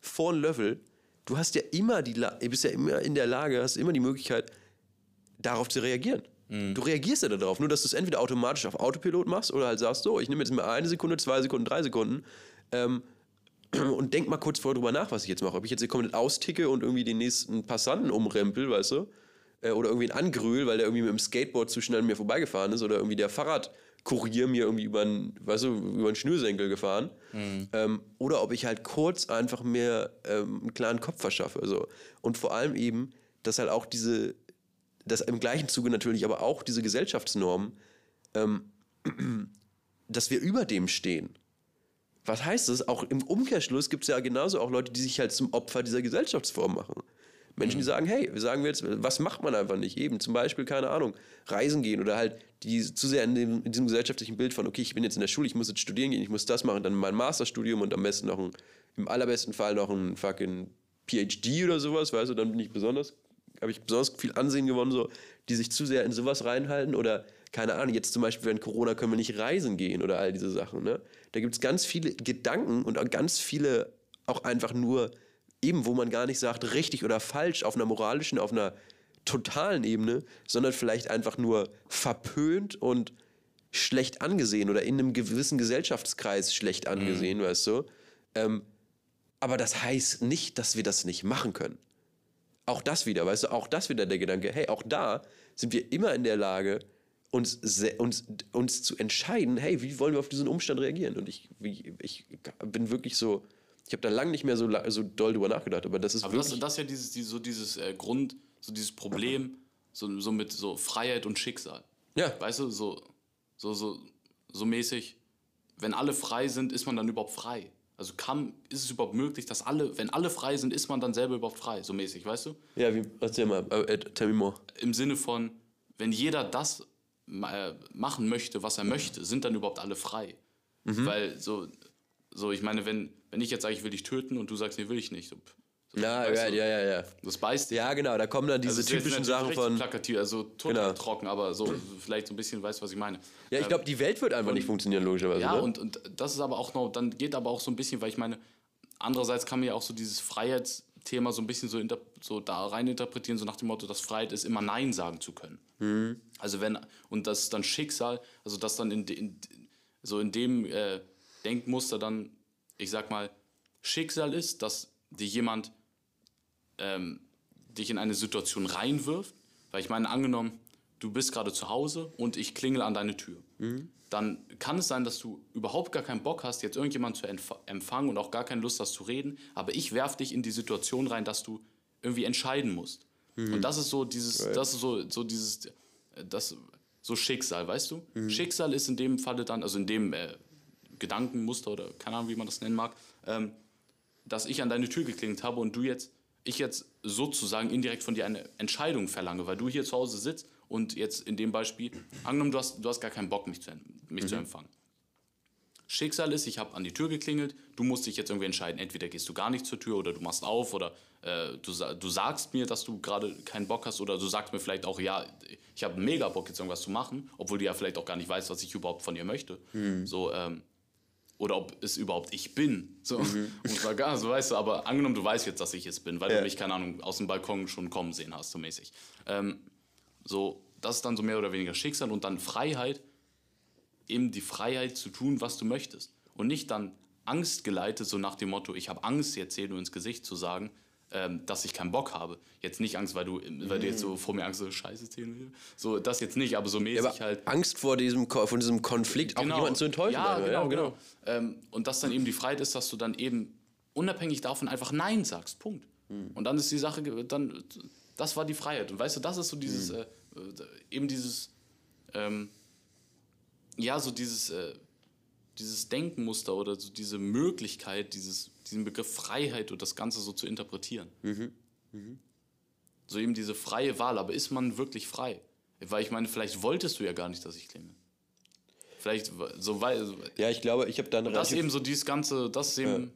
vor den Löffel. Du hast ja immer die, du bist ja immer in der Lage, hast immer die Möglichkeit, darauf zu reagieren. Mhm. Du reagierst ja darauf, nur dass du es entweder automatisch auf Autopilot machst oder halt sagst, so, ich nehme jetzt mal eine Sekunde, zwei Sekunden, drei Sekunden ähm, und denk mal kurz vorher drüber nach, was ich jetzt mache. Ob ich jetzt hier komplett austicke und irgendwie den nächsten Passanten umrempel, weißt du? äh, oder irgendwie ein Angrühl, weil der irgendwie mit dem Skateboard zu schnell an mir vorbeigefahren ist oder irgendwie der Fahrradkurier mir irgendwie über einen, weißt du, über einen Schnürsenkel gefahren. Mhm. Ähm, oder ob ich halt kurz einfach mir ähm, einen klaren Kopf verschaffe. So. Und vor allem eben, dass halt auch diese, dass im gleichen Zuge natürlich aber auch diese Gesellschaftsnormen, ähm, dass wir über dem stehen. was heißt das? Auch im Umkehrschluss gibt es ja genauso auch Leute, die sich halt zum Opfer dieser Gesellschaftsform machen. Menschen, die sagen, hey, wir sagen wir jetzt, was macht man einfach nicht? Eben zum Beispiel, keine Ahnung, reisen gehen oder halt die zu sehr in, dem, in diesem gesellschaftlichen Bild von, okay, ich bin jetzt in der Schule, ich muss jetzt studieren gehen, ich muss das machen, dann mein Masterstudium und am besten noch ein, im allerbesten Fall noch ein fucking PhD oder sowas, weißt du, dann bin ich besonders, habe ich besonders viel Ansehen gewonnen, so, die sich zu sehr in sowas reinhalten oder keine Ahnung, jetzt zum Beispiel während Corona können wir nicht reisen gehen oder all diese Sachen, ne? Da gibt es ganz viele Gedanken und auch ganz viele auch einfach nur eben, wo man gar nicht sagt, richtig oder falsch auf einer moralischen, auf einer totalen Ebene, sondern vielleicht einfach nur verpönt und schlecht angesehen oder in einem gewissen Gesellschaftskreis schlecht angesehen, mhm. weißt du. Ähm, aber das heißt nicht, dass wir das nicht machen können. Auch das wieder, weißt du, auch das wieder der Gedanke, hey, auch da sind wir immer in der Lage, uns, uns, uns zu entscheiden, hey, wie wollen wir auf diesen Umstand reagieren? Und ich, ich bin wirklich so, ich habe da lange nicht mehr so, so doll drüber nachgedacht, aber das ist aber wirklich... das, das ist ja dieses, dieses, so dieses äh, Grund, so dieses Problem, so, so mit so Freiheit und Schicksal. Ja. Weißt du, so, so, so, so mäßig, wenn alle frei sind, ist man dann überhaupt frei? Also kann, ist es überhaupt möglich, dass alle, wenn alle frei sind, ist man dann selber überhaupt frei, so mäßig, weißt du? Ja, wie, erzähl mal, äh, tell me more. Im Sinne von, wenn jeder das äh, machen möchte, was er möchte, sind dann überhaupt alle frei? Mhm. Weil so, so, ich meine, wenn, wenn ich jetzt sage, ich will dich töten und du sagst, nee, will ich nicht. So, ja, ja, ja, ja, ja. Das beißt Ja, genau, da kommen dann diese also typischen Sachen von. Plakativ, also total genau. trocken, aber so vielleicht so ein bisschen weißt, was ich meine. Ja, ich glaube, die Welt wird einfach und, nicht funktionieren, logischerweise. Ja, ne? und, und das ist aber auch noch, dann geht aber auch so ein bisschen, weil ich meine, andererseits kann man ja auch so dieses Freiheitsthema so ein bisschen so, so da rein interpretieren, so nach dem Motto, dass Freiheit ist, immer Nein sagen zu können. Mhm. Also wenn, und das ist dann Schicksal, also das dann in, in so in dem äh, Denkmuster dann, ich sag mal, Schicksal ist, dass dir jemand ähm, dich in eine Situation reinwirft, weil ich meine, angenommen, du bist gerade zu Hause und ich klingel an deine Tür. Mhm. Dann kann es sein, dass du überhaupt gar keinen Bock hast, jetzt irgendjemanden zu empfangen und auch gar keine Lust hast zu reden, aber ich werfe dich in die Situation rein, dass du irgendwie entscheiden musst. Mhm. Und das ist so dieses, right. das ist so, so dieses, das, so Schicksal, weißt du? Mhm. Schicksal ist in dem Falle dann, also in dem äh, Gedankenmuster oder keine Ahnung, wie man das nennen mag, ähm, dass ich an deine Tür geklingelt habe und du jetzt, ich jetzt sozusagen indirekt von dir eine Entscheidung verlange, weil du hier zu Hause sitzt und jetzt in dem Beispiel, angenommen, du hast, du hast gar keinen Bock, mich zu, mich mhm. zu empfangen. Schicksal ist, ich habe an die Tür geklingelt, du musst dich jetzt irgendwie entscheiden, entweder gehst du gar nicht zur Tür oder du machst auf oder äh, du, du sagst mir, dass du gerade keinen Bock hast oder du sagst mir vielleicht auch, ja, ich habe mega Bock jetzt irgendwas zu machen, obwohl du ja vielleicht auch gar nicht weißt, was ich überhaupt von ihr möchte. Mhm. So, ähm, oder ob es überhaupt ich bin. So, mhm. und gar so, weißt du, aber angenommen, du weißt jetzt, dass ich es bin, weil ja. du mich, keine Ahnung, aus dem Balkon schon kommen sehen hast, so mäßig. Ähm, so, das ist dann so mehr oder weniger Schicksal und dann Freiheit, eben die Freiheit zu tun, was du möchtest. Und nicht dann Angst geleitet, so nach dem Motto, ich habe Angst, jetzt dir nur ins Gesicht zu sagen, ähm, dass ich keinen Bock habe. Jetzt nicht Angst, weil du, weil du jetzt so vor mir Angst so Scheiße erzählen So, das jetzt nicht, aber so mäßig ja, aber halt. Angst vor diesem, vor diesem Konflikt, genau. auch jemanden zu enttäuschen. Ja, genau, ja, genau. genau. Ähm, und dass dann eben die Freiheit ist, dass du dann eben unabhängig davon einfach Nein sagst. Punkt. Hm. Und dann ist die Sache, dann, das war die Freiheit. Und weißt du, das ist so dieses, hm. äh, eben dieses, ähm, ja, so dieses, äh, dieses Denkmuster oder so diese Möglichkeit, dieses diesen Begriff Freiheit und das Ganze so zu interpretieren. Mhm. Mhm. So eben diese freie Wahl, aber ist man wirklich frei? Weil ich meine, vielleicht wolltest du ja gar nicht, dass ich klinge. Vielleicht so weil. Ja, ich glaube, ich habe dann. Das eben so dieses ganze, das ist eben ja.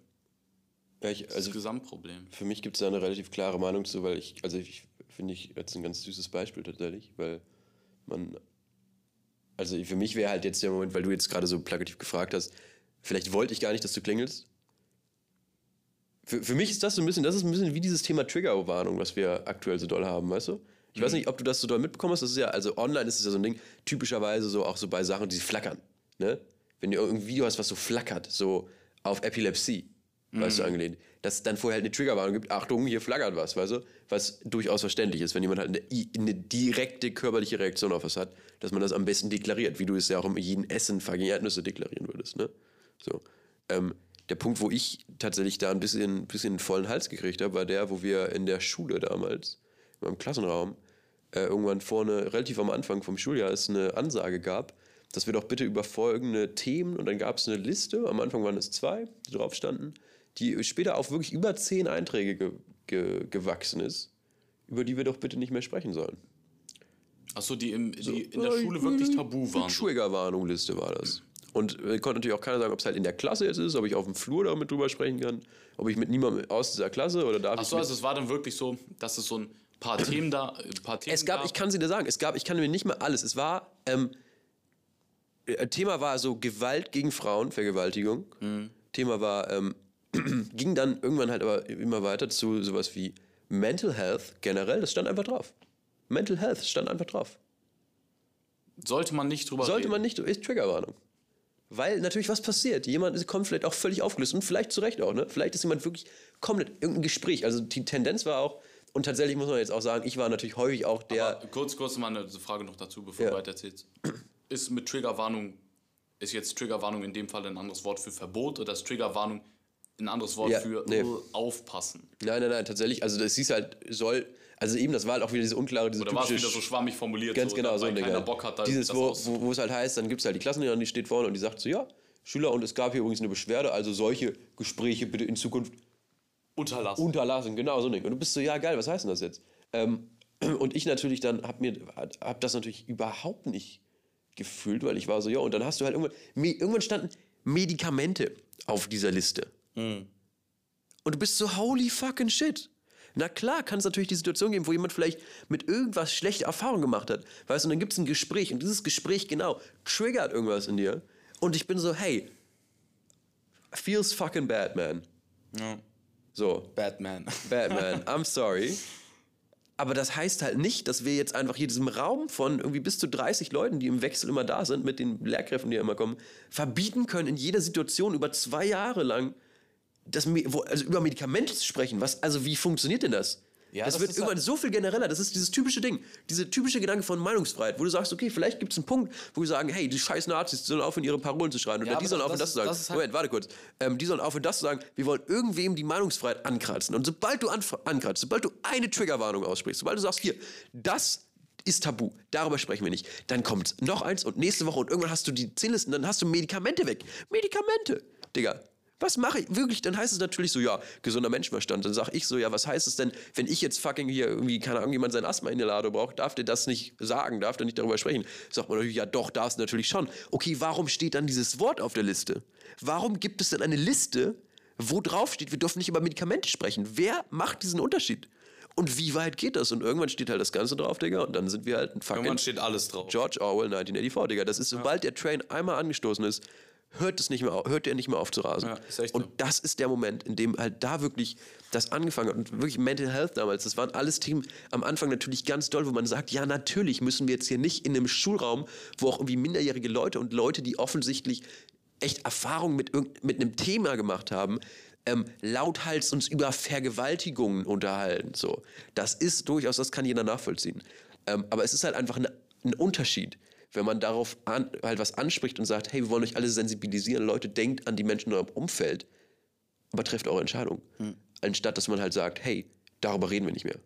Ich, also das Gesamtproblem. Für mich gibt es da eine relativ klare Meinung zu, weil ich, also ich finde ich jetzt ein ganz süßes Beispiel tatsächlich, weil man, also für mich wäre halt jetzt der Moment, weil du jetzt gerade so plakativ gefragt hast, vielleicht wollte ich gar nicht, dass du klingelst, für, für mich ist das so ein bisschen, das ist ein bisschen wie dieses Thema Triggerwarnung, was wir aktuell so doll haben, weißt du? Ich mhm. weiß nicht, ob du das so doll mitbekommen hast. Das ist ja, also online ist es ja so ein Ding, typischerweise so auch so bei Sachen, die flackern. Ne? Wenn du irgendein Video hast, was so flackert, so auf Epilepsie, mhm. weißt du, mhm. angelehnt, dass es dann vorher halt eine Triggerwarnung gibt, Achtung, hier flackert was, weißt du? Was durchaus verständlich ist, wenn jemand halt eine, eine, direkte körperliche Reaktion auf was hat, dass man das am besten deklariert, wie du es ja auch im jeden Essen fucking Erdnüsse deklarieren würdest, ne? So. Ähm, der Punkt, wo ich tatsächlich da ein bisschen, bisschen einen vollen Hals gekriegt habe, war der, wo wir in der Schule damals, in meinem Klassenraum, äh, irgendwann vorne, relativ am Anfang vom Schuljahr, es eine Ansage gab, dass wir doch bitte über folgende Themen und dann gab es eine Liste, am Anfang waren es zwei, die drauf standen, die später auf wirklich über zehn Einträge ge ge gewachsen ist, über die wir doch bitte nicht mehr sprechen sollen. Achso, die, im, die so, in der Schule wirklich tabu waren. Triggerwarnung-Liste war das. Und äh, konnte natürlich auch keiner sagen, ob es halt in der Klasse jetzt ist, ob ich auf dem Flur damit drüber sprechen kann, ob ich mit niemandem aus dieser Klasse oder darf Achso, also es war dann wirklich so, dass es so ein paar Themen da, ein paar Themen Es gab, gab. ich kann sie dir sagen, es gab, ich kann mir nicht mal alles. Es war, ähm, äh, Thema war so Gewalt gegen Frauen, Vergewaltigung. Mhm. Thema war, ähm, ging dann irgendwann halt aber immer weiter zu sowas wie Mental Health generell, das stand einfach drauf. Mental Health stand einfach drauf. Sollte man nicht drüber Sollte reden. man nicht, ist Triggerwarnung. Weil natürlich was passiert. Jemand kommt vielleicht auch völlig aufgelöst und vielleicht zu Recht auch. Ne? Vielleicht ist jemand wirklich komplett irgendein Gespräch. Also die Tendenz war auch, und tatsächlich muss man jetzt auch sagen, ich war natürlich häufig auch der. Aber kurz, kurz mal eine Frage noch dazu, bevor ja. du weiter erzählst. Ist mit Triggerwarnung, ist jetzt Triggerwarnung in dem Fall ein anderes Wort für Verbot oder ist Triggerwarnung ein anderes Wort ja, für nee. aufpassen? Nein, nein, nein, tatsächlich. Also das hieß halt, soll also eben, das war halt auch wieder diese unklare, diese Oder war es wieder so schwammig formuliert? Ganz so, genau, so ein Ding. Keiner Bock hat, Dieses, wo, wo, wo, es halt heißt, dann gibt es halt die Klassenlehrerin, die steht vorne und die sagt so, ja, Schüler, und es gab hier übrigens eine Beschwerde, also solche Gespräche bitte in Zukunft unterlassen. Unterlassen, genau, so ein Ding. Und du bist so, ja geil, was heißt denn das jetzt? Ähm, und ich natürlich dann hab mir, hab das natürlich überhaupt nicht gefühlt, weil ich war so, ja, und dann hast du halt irgendwann, irgendwann standen Medikamente auf dieser Liste. Mhm. Und du bist so, holy fucking shit. Na klar kann es natürlich die Situation geben, wo jemand vielleicht mit irgendwas schlechte Erfahrungen gemacht hat. Weißt du, und dann gibt es ein Gespräch und dieses Gespräch genau triggert irgendwas in dir. Und ich bin so, hey, feels fucking bad, man. Ja. So. Batman. Batman, I'm sorry. Aber das heißt halt nicht, dass wir jetzt einfach hier diesem Raum von irgendwie bis zu 30 Leuten, die im Wechsel immer da sind, mit den Lehrkräften, die ja immer kommen, verbieten können, in jeder Situation über zwei Jahre lang das, also über Medikamente zu sprechen, was, also wie funktioniert denn das? Ja, das, das wird irgendwann halt so viel genereller. Das ist dieses typische Ding, diese typische Gedanke von Meinungsfreiheit, wo du sagst, okay, vielleicht gibt es einen Punkt, wo wir sagen, hey, die scheiß Nazis sollen aufhören, ihre Parolen zu schreien. Oder ja, die sollen aufhören, das, das zu sagen. Halt Moment, warte kurz. Ähm, die sollen aufhören, das zu sagen. Wir wollen irgendwem die Meinungsfreiheit ankratzen. Und sobald du ankratzt, sobald du eine Triggerwarnung aussprichst, sobald du sagst, hier, das ist tabu, darüber sprechen wir nicht, dann kommt noch eins und nächste Woche und irgendwann hast du die Ziellisten, dann hast du Medikamente weg. Medikamente! Digga, was mache ich? Wirklich, dann heißt es natürlich so, ja, gesunder Menschenverstand. Dann sage ich so, ja, was heißt es denn, wenn ich jetzt fucking hier irgendwie, keine Ahnung, jemand sein Asthma in der Lade braucht, darf der das nicht sagen, darf der nicht darüber sprechen? Sagt man natürlich, ja doch, darf es natürlich schon. Okay, warum steht dann dieses Wort auf der Liste? Warum gibt es denn eine Liste, wo drauf steht, wir dürfen nicht über Medikamente sprechen? Wer macht diesen Unterschied? Und wie weit geht das? Und irgendwann steht halt das Ganze drauf, Digga. Und dann sind wir halt ein fucking. Irgendwann steht alles drauf. George Orwell 1984, Digga. Das ist, sobald der Train einmal angestoßen ist, hört es nicht mehr auf, hört er nicht mehr auf zu rasen. Ja, und so. das ist der Moment, in dem halt da wirklich das angefangen hat und wirklich Mental Health damals, das waren alles Themen am Anfang natürlich ganz doll, wo man sagt, ja natürlich müssen wir jetzt hier nicht in einem Schulraum, wo auch irgendwie minderjährige Leute und Leute, die offensichtlich echt Erfahrung mit, mit einem Thema gemacht haben, ähm, lauthals uns über Vergewaltigungen unterhalten. So. Das ist durchaus, das kann jeder nachvollziehen. Ähm, aber es ist halt einfach eine, ein Unterschied wenn man darauf an, halt was anspricht und sagt, hey, wir wollen euch alle sensibilisieren, Leute, denkt an die Menschen in eurem Umfeld, aber trefft eure Entscheidung. Hm. Anstatt dass man halt sagt, hey, darüber reden wir nicht mehr.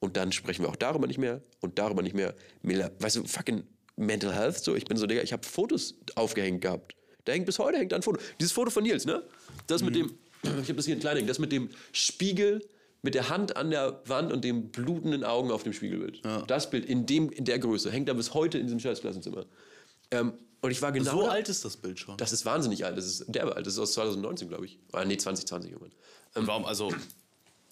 Und dann sprechen wir auch darüber nicht mehr und darüber nicht mehr. Weißt du, fucking Mental Health, so, ich bin so, Digga, ich habe Fotos aufgehängt gehabt. Da hängt bis heute hängt ein Foto. Dieses Foto von Nils, ne? Das mhm. mit dem, ich habe das hier in klein das mit dem Spiegel mit der Hand an der Wand und dem blutenden Augen auf dem Spiegelbild. Ja. Das Bild in, dem, in der Größe hängt da bis heute in diesem Scheißklassenzimmer. Ähm, und ich war genau. So alt ist das Bild schon. Das ist wahnsinnig alt. Das ist derbe alt. Das ist aus 2019, glaube ich. Ah, nee, 2020 irgendwann. Ähm, Warum? Also.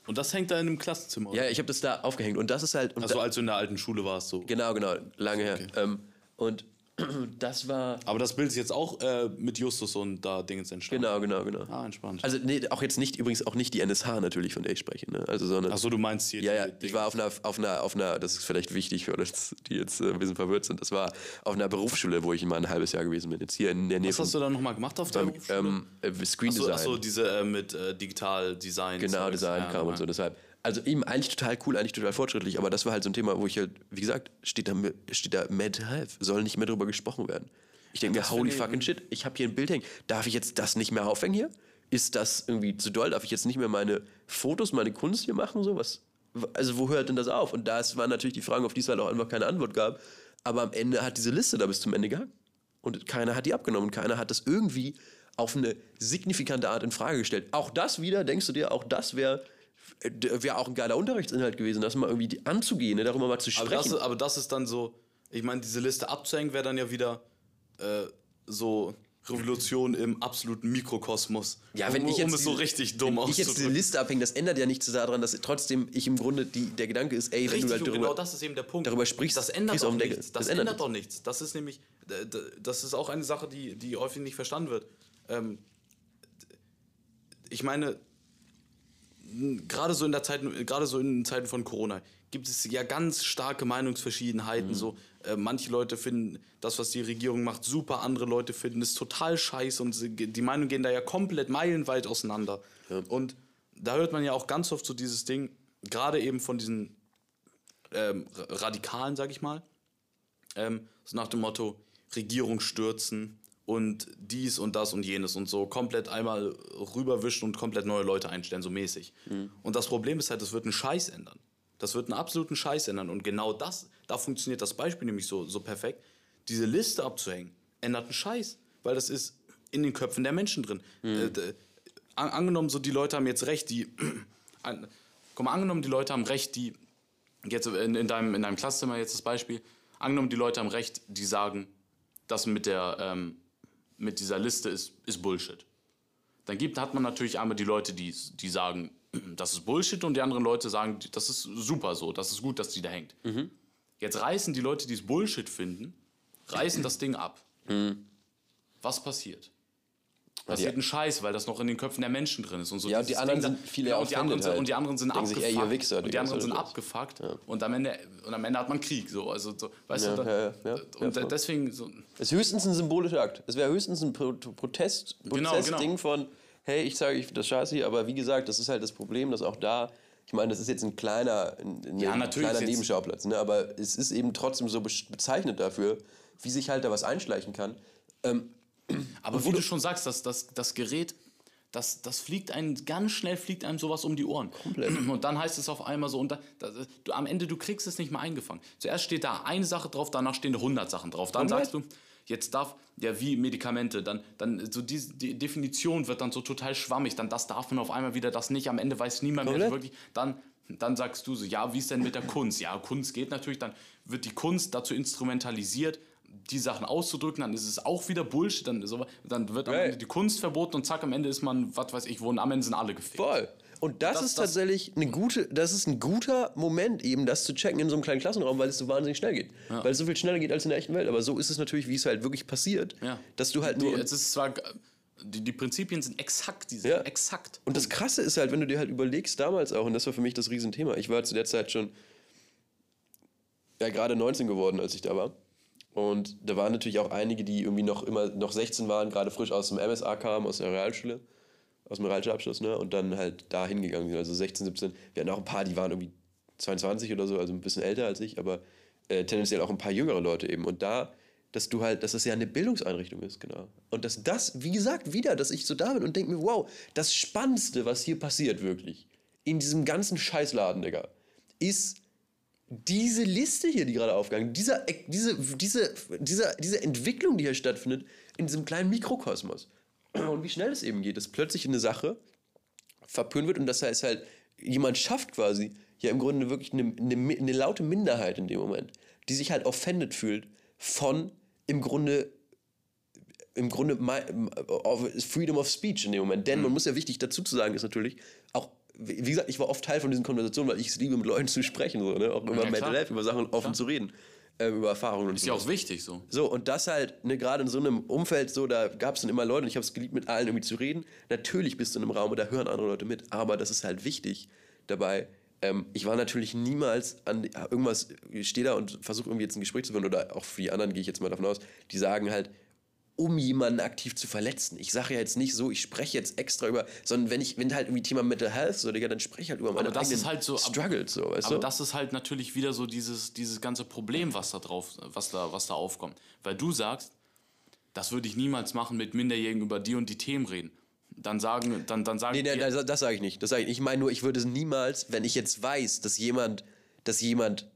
Und das hängt da in einem Klassenzimmer? Ja, ich habe das da aufgehängt. Und das ist halt. Also, als du in der alten Schule warst, so. Genau, genau. Lange her. Okay. Ähm, und das war. Aber das Bild ist jetzt auch äh, mit Justus und da Dingens entstanden. Genau, genau, genau. Ah, entspannt. Also nee, auch jetzt nicht, übrigens auch nicht die NSH natürlich, von der ich spreche. Ne? Also, sondern, Achso, du meinst hier. Ja, ja, ich war auf einer, auf einer, auf einer, das ist vielleicht wichtig für uns, die jetzt äh, ein bisschen verwirrt sind. Das war auf einer Berufsschule, wo ich mal ein halbes Jahr gewesen bin. Jetzt hier in der Nähe. Was hast du da nochmal gemacht auf der ähm, Berufsschule? Ähm, äh, Screen Design. Achso, ach diese äh, mit äh, Digital Design. Genau, Design ja, kam und so. Deshalb also eben eigentlich total cool, eigentlich total fortschrittlich, aber das war halt so ein Thema, wo ich halt, wie gesagt, steht da, steht da Mental Health, soll nicht mehr drüber gesprochen werden. Ich denke mir, holy fucking shit, ich habe hier ein Bild hängen. Darf ich jetzt das nicht mehr aufhängen hier? Ist das irgendwie zu doll? Darf ich jetzt nicht mehr meine Fotos, meine Kunst hier machen? So was? Also wo hört denn das auf? Und das waren natürlich die Fragen, auf die es halt auch einfach keine Antwort gab. Aber am Ende hat diese Liste da bis zum Ende gehangen. und keiner hat die abgenommen. Keiner hat das irgendwie auf eine signifikante Art in Frage gestellt. Auch das wieder, denkst du dir, auch das wäre wäre auch ein geiler Unterrichtsinhalt gewesen, das mal irgendwie anzugehen, ne, darüber mal zu sprechen. Aber das, ist, aber das ist dann so, ich meine, diese Liste abzuhängen wäre dann ja wieder äh, so Revolution im absoluten Mikrokosmos. Ja, wenn um, ich jetzt um es so richtig dumm wenn ich jetzt diese Liste abhänge, das ändert ja nichts daran, dass trotzdem ich im Grunde die, der Gedanke ist, ey, richtig, wenn du halt darüber, genau das ist eben der Punkt. darüber sprichst, das ändert doch nichts. Das, das, ändert, ändert doch nichts. Das ist nämlich, das ist auch eine Sache, die, die häufig nicht verstanden wird. Ähm, ich meine, gerade so in der Zeit, gerade so in Zeiten von Corona gibt es ja ganz starke Meinungsverschiedenheiten. Mhm. So, äh, manche Leute finden das, was die Regierung macht, super. Andere Leute finden es total scheiße und die Meinungen gehen da ja komplett meilenweit auseinander. Ja. Und da hört man ja auch ganz oft so dieses Ding, gerade eben von diesen ähm, Radikalen, sag ich mal, ähm, so nach dem Motto Regierung stürzen, und dies und das und jenes und so komplett einmal rüberwischen und komplett neue Leute einstellen, so mäßig. Mhm. Und das Problem ist halt, das wird einen Scheiß ändern. Das wird einen absoluten Scheiß ändern. Und genau das, da funktioniert das Beispiel nämlich so, so perfekt. Diese Liste abzuhängen, ändert einen Scheiß. Weil das ist in den Köpfen der Menschen drin. Mhm. Äh, an, angenommen, so die Leute haben jetzt recht, die. an, mal, angenommen, die Leute haben recht, die. Jetzt in, in, deinem, in deinem Klasszimmer jetzt das Beispiel. Angenommen, die Leute haben recht, die sagen, das mit der. Ähm, mit dieser Liste ist, ist Bullshit. Dann gibt, hat man natürlich einmal die Leute, die, die sagen, das ist Bullshit und die anderen Leute sagen, das ist super so, das ist gut, dass die da hängt. Mhm. Jetzt reißen die Leute, die es Bullshit finden, reißen das Ding ab. Mhm. Was passiert? Passiert ja. ein Scheiß, weil das noch in den Köpfen der Menschen drin ist. Und so ja, und die anderen Ding, sind viele ja, und, die anderen halt. und die anderen sind abgefuckt. Sich, ey, Wichser, und die anderen sind abgefuckt. Ja. Und, am Ende, und am Ende hat man Krieg. So. Also, so, weißt ja, du, da, ja, und deswegen... So. Es ist höchstens ein symbolischer Akt. Es wäre höchstens ein Pro Protest, genau, Protestding genau. von, hey, ich sage, ich finde das scheiße hier, aber wie gesagt, das ist halt das Problem, dass auch da... Ich meine, das ist jetzt ein kleiner, ein, ja, ein kleiner Nebenschauplatz, ne? aber es ist eben trotzdem so bezeichnet dafür, wie sich halt da was einschleichen kann. Ähm, aber wie du schon sagst, dass das, das Gerät das, das fliegt einem, ganz schnell fliegt einem sowas um die Ohren. Komplett. Und dann heißt es auf einmal so, und da, da, du, am Ende, du kriegst es nicht mehr eingefangen. Zuerst steht da eine Sache drauf, danach stehen 100 Sachen drauf. Dann sagst du, jetzt darf, ja, wie Medikamente, dann, dann so die, die Definition wird dann so total schwammig, dann das darf man auf einmal wieder, das nicht, am Ende weiß niemand Komplett. mehr wirklich, dann, dann sagst du so, ja, wie ist denn mit der Kunst? Ja, Kunst geht natürlich, dann wird die Kunst dazu instrumentalisiert, die Sachen auszudrücken, dann ist es auch wieder Bullshit, dann, so, dann wird am Ende die Kunst verboten und zack, am Ende ist man, was weiß ich, wo am Ende sind alle gefickt. Voll. Und das, das ist tatsächlich eine gute, das ist ein guter Moment, eben das zu checken in so einem kleinen Klassenraum, weil es so wahnsinnig schnell geht. Ja. Weil es so viel schneller geht als in der echten Welt. Aber so ist es natürlich, wie es halt wirklich passiert, ja. dass du halt nur. Die, es ist zwar, die, die Prinzipien sind exakt, die sind ja. exakt. Und das Krasse ist halt, wenn du dir halt überlegst, damals auch, und das war für mich das Riesenthema, ich war zu der Zeit schon ja, gerade 19 geworden, als ich da war. Und da waren natürlich auch einige, die irgendwie noch immer noch 16 waren, gerade frisch aus dem MSA kamen, aus der Realschule, aus dem Realschulabschluss, ne? Und dann halt da hingegangen sind, also 16, 17. Wir hatten auch ein paar, die waren irgendwie 22 oder so, also ein bisschen älter als ich, aber äh, tendenziell auch ein paar jüngere Leute eben. Und da, dass du halt, dass das ja eine Bildungseinrichtung ist, genau. Und dass das, wie gesagt, wieder, dass ich so da bin und denke mir, wow, das Spannendste, was hier passiert wirklich, in diesem ganzen Scheißladen, Digga, ist diese Liste hier, die gerade aufgegangen, dieser, diese, diese, diese, diese Entwicklung, die hier stattfindet, in diesem kleinen Mikrokosmos. Und wie schnell es eben geht, dass plötzlich eine Sache verpönt wird und das heißt halt, jemand schafft quasi ja im Grunde wirklich eine, eine, eine laute Minderheit in dem Moment, die sich halt offended fühlt von im Grunde im Grunde Freedom of Speech in dem Moment. Denn mhm. man muss ja wichtig dazu zu sagen, ist natürlich, wie gesagt, ich war oft Teil von diesen Konversationen, weil ich es liebe, mit Leuten zu sprechen, so, ne? auch über ja, Mental Health, über Sachen offen klar. zu reden, äh, über Erfahrungen. Ist ja auch wichtig so. So, und das halt, ne, gerade in so einem Umfeld, so, da gab es dann immer Leute und ich habe es geliebt, mit allen irgendwie zu reden. Natürlich bist du in einem Raum und da hören andere Leute mit, aber das ist halt wichtig dabei. Ähm, ich war natürlich niemals an irgendwas, ich stehe da und versuche irgendwie jetzt ein Gespräch zu führen oder auch für die anderen gehe ich jetzt mal davon aus, die sagen halt, um jemanden aktiv zu verletzen. Ich sage ja jetzt nicht so, ich spreche jetzt extra über, sondern wenn ich, wenn halt irgendwie Thema Mental Health so, Digga, dann spreche ich halt über meine aber das ist halt so, Struggles, so, weißt aber du? das ist halt natürlich wieder so dieses, dieses ganze Problem, was da drauf, was da, was da aufkommt. Weil du sagst, das würde ich niemals machen mit Minderjährigen über die und die Themen reden. Dann sagen, dann, dann sagen Nee, nee, das, das sage ich nicht. Das sage ich. Ich meine nur, ich würde es niemals, wenn ich jetzt weiß, dass jemand, dass jemand,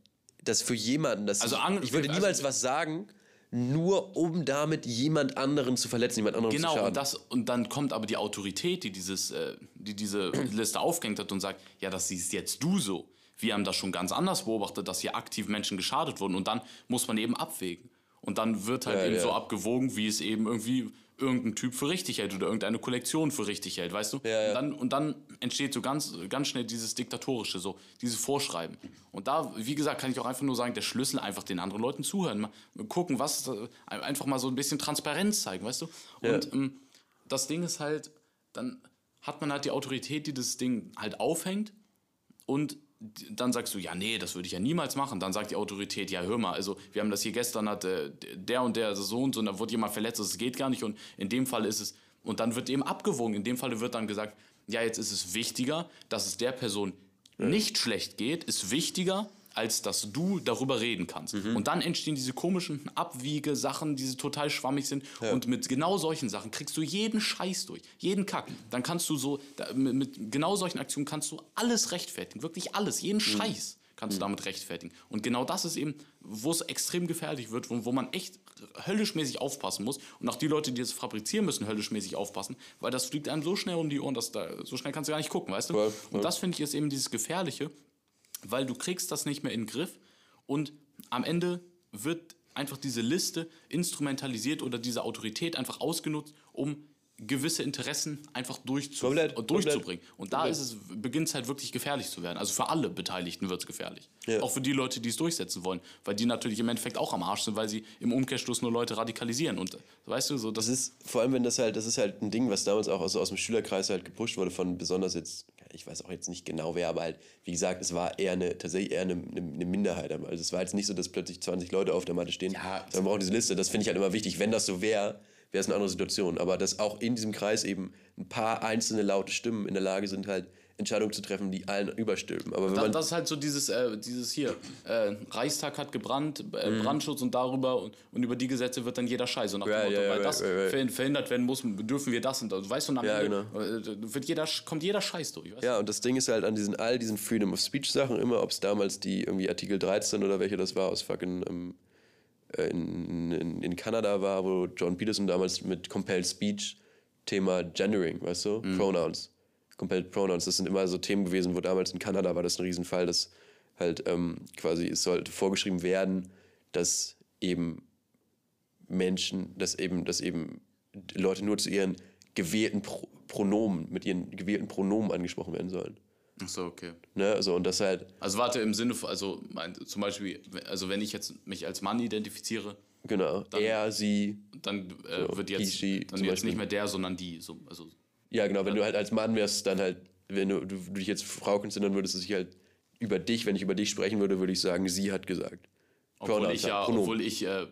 dass für jemanden, dass also ich, ich würde niemals also, was sagen, nur um damit jemand anderen zu verletzen, jemand anderen genau, zu schaden. und das und dann kommt aber die Autorität, die dieses, äh, die diese Liste aufgehängt hat und sagt, ja, das siehst jetzt du so. Wir haben das schon ganz anders beobachtet, dass hier aktiv Menschen geschadet wurden und dann muss man eben abwägen. Und dann wird halt Ja, eben ja. so abgewogen, wie es eben irgendwie irgendein Typ für richtig hält oder irgendeine Kollektion für richtig hält, weißt du? Ja, ja. Und, dann, und dann entsteht so ganz, ganz schnell dieses Diktatorische, so dieses Vorschreiben. Und da, wie gesagt, kann ich auch einfach nur sagen, der Schlüssel einfach den anderen Leuten zuhören, mal gucken, was, äh, einfach mal so ein bisschen Transparenz zeigen, weißt du? Und Ja. ähm, das Ding ist halt, dann hat man halt die Autorität, die das Ding halt aufhängt und dann sagst du, ja, nee, das würde ich ja niemals machen. Dann sagt die Autorität, ja, hör mal, also wir haben das hier gestern, hat äh, der und der so und so, und da wurde jemand verletzt, das geht gar nicht und in dem Fall ist es, und dann wird eben abgewogen. In dem Fall wird dann gesagt, ja, jetzt ist es wichtiger, dass es der Person nicht schlecht geht, ist wichtiger, als dass du darüber reden kannst. Und dann entstehen diese komischen Abwiege-Sachen, die total schwammig sind. Und mit genau solchen Sachen kriegst du jeden Scheiß durch, jeden Kack. Dann kannst du so, da, mit, mit genau solchen Aktionen kannst du alles rechtfertigen, wirklich alles, jeden Scheiß kannst du damit rechtfertigen. Und genau das ist eben, wo es extrem gefährlich wird, wo, wo man echt höllischmäßig aufpassen muss. Und auch die Leute, die das fabrizieren, müssen höllischmäßig aufpassen, weil das fliegt einem so schnell um die Ohren, dass da so schnell kannst du gar nicht gucken, weißt du? Ja, ja. Und das finde ich ist eben dieses Gefährliche, weil du kriegst das nicht mehr in den Griff und am Ende wird einfach diese Liste instrumentalisiert oder diese Autorität einfach ausgenutzt, um gewisse Interessen einfach durchzu Komplett, durchzubringen. Und da komplett. ist es, beginnt es halt wirklich gefährlich zu werden. Also für alle Beteiligten wird es gefährlich. Ja. Auch für die Leute, die es durchsetzen wollen, weil die natürlich im Endeffekt auch am Arsch sind, weil sie im Umkehrschluss nur Leute radikalisieren. Und weißt du, so das Das ist, vor allem wenn das halt, das ist halt ein Ding, was damals auch aus, aus dem Schülerkreis halt gepusht wurde von besonders jetzt, ich weiß auch jetzt nicht genau wer, aber halt, wie gesagt, es war eher eine, tatsächlich eher eine, eine, eine Minderheit. Also es war jetzt nicht so, dass plötzlich 20 Leute auf der Matte stehen, Ja. wir brauchen diese Liste. Das finde ich halt immer wichtig. Wenn das so wäre, wäre es eine andere Situation. Aber dass auch in diesem Kreis eben ein paar einzelne laute Stimmen in der Lage sind, halt Entscheidungen zu treffen, die allen überstülpen. Aber wenn Da, man, das ist halt so dieses, äh, dieses hier, äh, Reichstag hat gebrannt, äh, Mhm. Brandschutz und darüber und, und über die Gesetze wird dann jeder Scheiß. So nach dem Ja, Motto, ja, weil right, das right, right. verhin- verhindert werden muss, dürfen wir das und das. Weißt du, am Ja, Ende äh, wird jeder, kommt jeder Scheiß durch. Weißt? Ja, und das Ding ist halt an diesen all diesen Freedom of Speech Sachen immer, ob es damals die irgendwie Artikel 13 oder welche das war aus fucking ähm, äh, in, in, in Kanada war, wo John Peterson damals mit Compelled Speech Thema Gendering, weißt du, Pronouns, Compelled Pronouns, das sind immer so Themen gewesen, wo damals in Kanada war das ein Riesenfall, dass halt ähm, quasi es sollte vorgeschrieben werden, dass eben Menschen, dass eben, dass eben Leute nur zu ihren gewählten Pro Pronomen, mit ihren gewählten Pronomen angesprochen werden sollen. Ach so, okay. Ne? Also, und das halt, Also warte, im Sinne von, also mein, zum Beispiel, also wenn ich jetzt mich als Mann identifiziere, genau, er, sie, dann äh, So, wird jetzt, she dann zum jetzt Beispiel. nicht mehr der, sondern die. So, also, ja genau, wenn du halt als Mann wärst, dann halt, wenn du, du, du dich jetzt Frau konzentrieren würdest, dass ich halt über dich, wenn ich über dich sprechen würde, würde ich sagen, sie hat gesagt. obwohl Pronouns ich ja, Pronomen. obwohl ich, äh,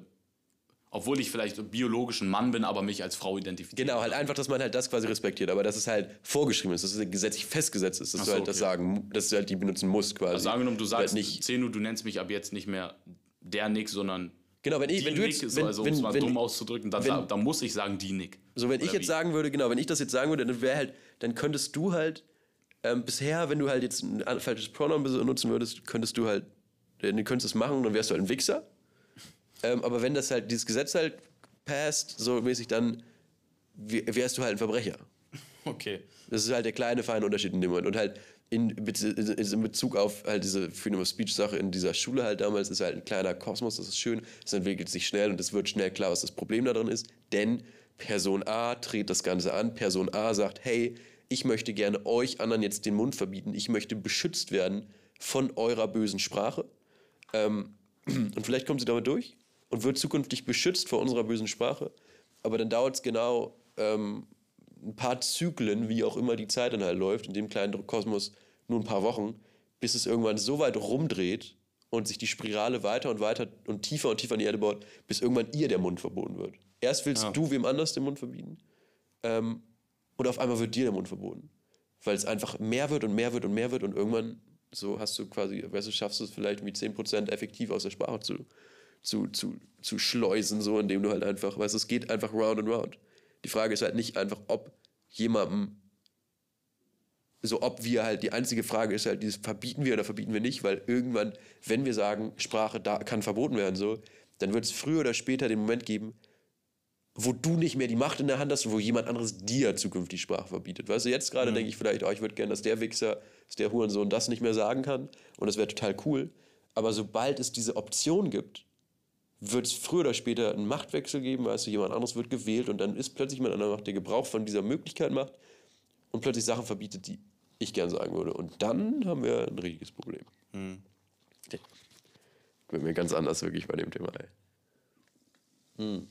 obwohl ich vielleicht biologisch ein Mann bin, aber mich als Frau identifiziere. Genau, halt einfach, dass man halt das quasi respektiert, aber dass es halt vorgeschrieben ist, dass es gesetzlich festgesetzt ist, dass Ach du so, halt das okay. sagen, dass du halt die benutzen musst quasi. Also angenommen, du sagst, halt nicht. Zeno, du nennst mich ab jetzt nicht mehr der Nick, sondern Genau, wenn ich, die wenn du Nick, jetzt, wenn, also um wenn, es mal wenn, dumm auszudrücken, dann, wenn- dann muss ich sagen, die Nick. So, wenn ich Oder jetzt wie? sagen würde, genau, wenn ich das jetzt sagen würde, dann wäre halt, dann könntest du halt, ähm, bisher, wenn du halt jetzt ein falsches Pronoun benutzen würdest, könntest du halt, äh, du könntest es machen, dann wärst du halt ein Wichser. Ähm, aber wenn das halt, dieses Gesetz halt passt, so mäßig, dann wär- wärst du halt ein Verbrecher. Okay. Das ist halt der kleine, feine Unterschied in dem Moment. Und halt in, Bez- in Bezug auf halt diese Freedom of Speech Sache in dieser Schule halt damals ist halt ein kleiner Kosmos, das ist schön, es entwickelt sich schnell und es wird schnell klar, was das Problem darin ist. Denn Person A dreht das Ganze an, Person A sagt, hey, ich möchte gerne euch anderen jetzt den Mund verbieten, ich möchte beschützt werden von eurer bösen Sprache. Ähm, und vielleicht kommt sie damit durch und wird zukünftig beschützt vor unserer bösen Sprache. Aber dann dauert es genau ähm, ein paar Zyklen, wie auch immer die Zeit dann halt läuft, in dem kleinen Kosmos nur ein paar Wochen, bis es irgendwann so weit rumdreht und sich die Spirale weiter und weiter und tiefer und tiefer in die Erde baut, bis irgendwann ihr der Mund verboten wird. Erst willst Ja. du wem anders den Mund verbieten ähm, und auf einmal wird dir der Mund verboten. Weil es einfach mehr wird und mehr wird und mehr wird und irgendwann so hast du quasi, weißt du, schaffst du es vielleicht mit 10% effektiv aus der Sprache zu, zu, zu, zu schleusen, so indem du halt einfach, weißt du, es geht einfach round and round. Die Frage ist halt nicht einfach, ob jemandem, so ob wir halt, die einzige Frage ist halt dieses, verbieten wir oder verbieten wir nicht, weil irgendwann, wenn wir sagen, Sprache da, kann verboten werden, so, dann wird es früher oder später den Moment geben, wo du nicht mehr die Macht in der Hand hast und wo jemand anderes dir zukünftig Sprache verbietet. Weißt du, jetzt gerade mhm. denke ich vielleicht, oh, ich würde gerne, dass der Wichser, dass der Hurensohn das nicht mehr sagen kann und das wäre total cool. Aber sobald es diese Option gibt, wird es früher oder später einen Machtwechsel geben, weißt du, jemand anderes wird gewählt und dann ist plötzlich jemand anderer Macht, der Gebrauch von dieser Möglichkeit macht und plötzlich Sachen verbietet, die ich gern sagen würde. Und dann haben wir ein richtiges Problem. Mhm. Wird mir ganz anders wirklich bei dem Thema, ey. Hm.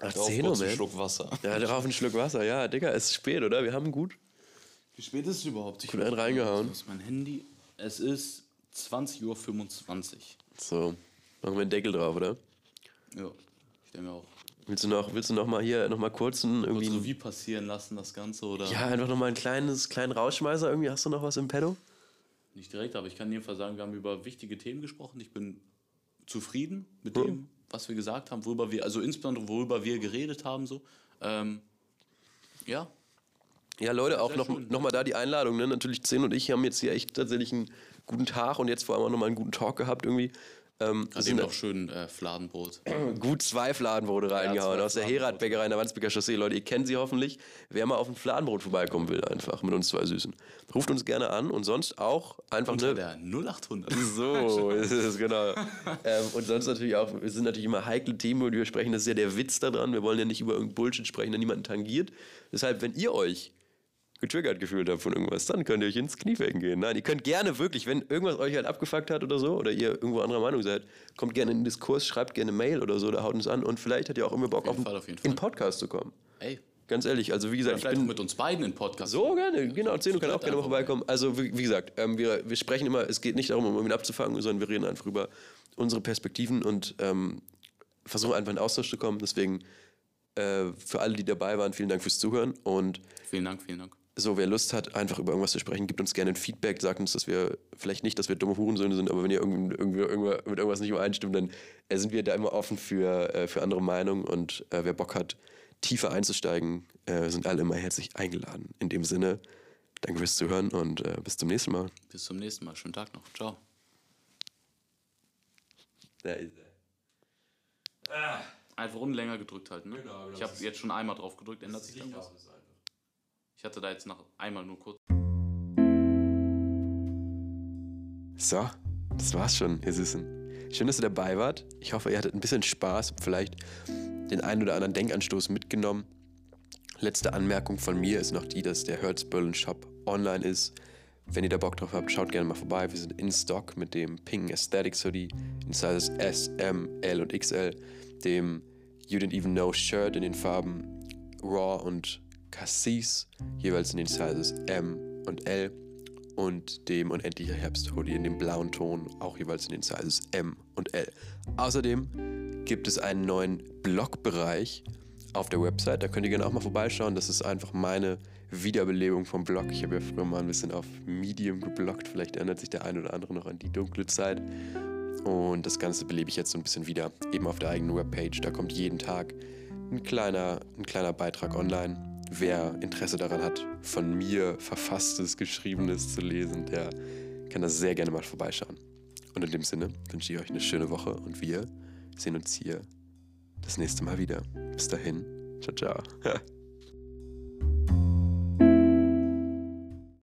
Ach, man. einen Schluck Wasser. Ja, darauf einen Schluck Wasser. Ja, Digga, es ist spät, oder? Wir haben gut. Wie spät ist es überhaupt? Ich gut einen reingehauen. Das ist mein Handy. Es ist 20.25 Uhr. So, machen wir einen Deckel drauf, oder? Ja, ich denke auch. Willst du noch, willst du noch mal hier noch mal kurz ein, irgendwie so wie passieren lassen das Ganze oder? Ja, einfach noch mal ein kleines kleinen Rausschmeißer irgendwie. Hast du noch was im Pedo? Nicht direkt, aber ich kann jedenfalls sagen, wir haben über wichtige Themen gesprochen. Ich bin zufrieden mit hm. dem, was wir gesagt haben, worüber wir, also insbesondere worüber wir geredet haben, so. Ähm, ja. Ja, Leute, auch noch, noch mal da die Einladung. Ne? Natürlich, Zehn und ich haben jetzt hier echt tatsächlich einen guten Tag und jetzt vor allem auch noch mal einen guten Talk gehabt irgendwie. Ähm, Hat eben noch schön äh, Fladenbrot. Gut zwei Fladenbrote reingehauen ja, aus der Herat-Bäckerei in der Wandsbeker Chaussee. Leute, ihr kennt sie hoffentlich. Wer mal auf ein Fladenbrot vorbeikommen will, einfach mit uns zwei Süßen. Ruft uns gerne an und sonst auch einfach Unter ne, der 0800. So ist es, genau. ähm, und sonst natürlich auch, es sind natürlich immer heikle Themen, wo wir sprechen. Das ist ja der Witz daran. Wir wollen ja nicht über irgendeinen Bullshit sprechen, der niemanden tangiert. Deshalb, wenn ihr euch getriggert gefühlt habt von irgendwas, dann könnt ihr euch ins Kniefecken gehen. Nein, ihr könnt gerne wirklich, wenn irgendwas euch halt abgefuckt hat oder so, oder ihr irgendwo anderer Meinung seid, kommt gerne in den Diskurs, schreibt gerne Mail oder so, da haut uns an und vielleicht hat ihr auch immer Bock, auf, auf, in den Podcast zu kommen. Ey. Ganz ehrlich, also wie gesagt, ich bin mit uns beiden in Podcast. So gerne, genau. Zeno kann auch gerne mal vorbeikommen. Also wie, wie gesagt, ähm, wir, wir sprechen immer, es geht nicht darum, um ihn abzufangen, sondern wir reden einfach über unsere Perspektiven und ähm, versuchen einfach in Austausch zu kommen. Deswegen äh, für alle, die dabei waren, vielen Dank fürs Zuhören und vielen Dank, vielen Dank so, wer Lust hat, einfach über irgendwas zu sprechen, gibt uns gerne ein Feedback, sagt uns, dass wir vielleicht nicht, dass wir dumme Hurensöhne sind, aber wenn ihr irgendwie, irgendwie, irgendwie mit irgendwas nicht übereinstimmt, dann äh, sind wir da immer offen für, äh, für andere Meinungen und äh, wer Bock hat, tiefer einzusteigen, äh, sind alle immer herzlich eingeladen. In dem Sinne, danke fürs Zuhören und äh, bis zum nächsten Mal. Bis zum nächsten Mal. Schönen Tag noch. Ciao. Da ist er. Ah. Einfach unten länger gedrückt halten. Ne? Genau, genau. Ich habe jetzt schon einmal drauf gedrückt, ändert sich dann was? Ich hatte da jetzt noch einmal nur kurz. So, das war's schon, ihr Süßen. Schön, dass ihr dabei wart. Ich hoffe, ihr hattet ein bisschen Spaß, vielleicht den einen oder anderen Denkanstoß mitgenommen. Letzte Anmerkung von mir ist noch die, dass der Hertz Berlin Shop online ist. Wenn ihr da Bock drauf habt, schaut gerne mal vorbei. Wir sind in Stock mit dem Ping Aesthetics Hoodie in Sizes S, M, L und XL, dem You Didn't Even Know Shirt in den Farben Raw und Cassis, jeweils in den Sizes M und L und dem Unendlicher Herbst-Hoodie in dem blauen Ton, auch jeweils in den Sizes M und L. Außerdem gibt es einen neuen Blogbereich auf der Website, da könnt ihr gerne auch mal vorbeischauen. Das ist einfach meine Wiederbelebung vom Blog. Ich habe ja früher mal ein bisschen auf Medium gebloggt, vielleicht erinnert sich der eine oder andere noch an die dunkle Zeit. Und das Ganze belebe ich jetzt so ein bisschen wieder, eben auf der eigenen Webpage. Da kommt jeden Tag ein kleiner, ein kleiner Beitrag online wer Interesse daran hat, von mir verfasstes, geschriebenes zu lesen, der kann das sehr gerne mal vorbeischauen. Und in dem Sinne wünsche ich euch eine schöne Woche und wir sehen uns hier das nächste Mal wieder. Bis dahin, ciao, ciao.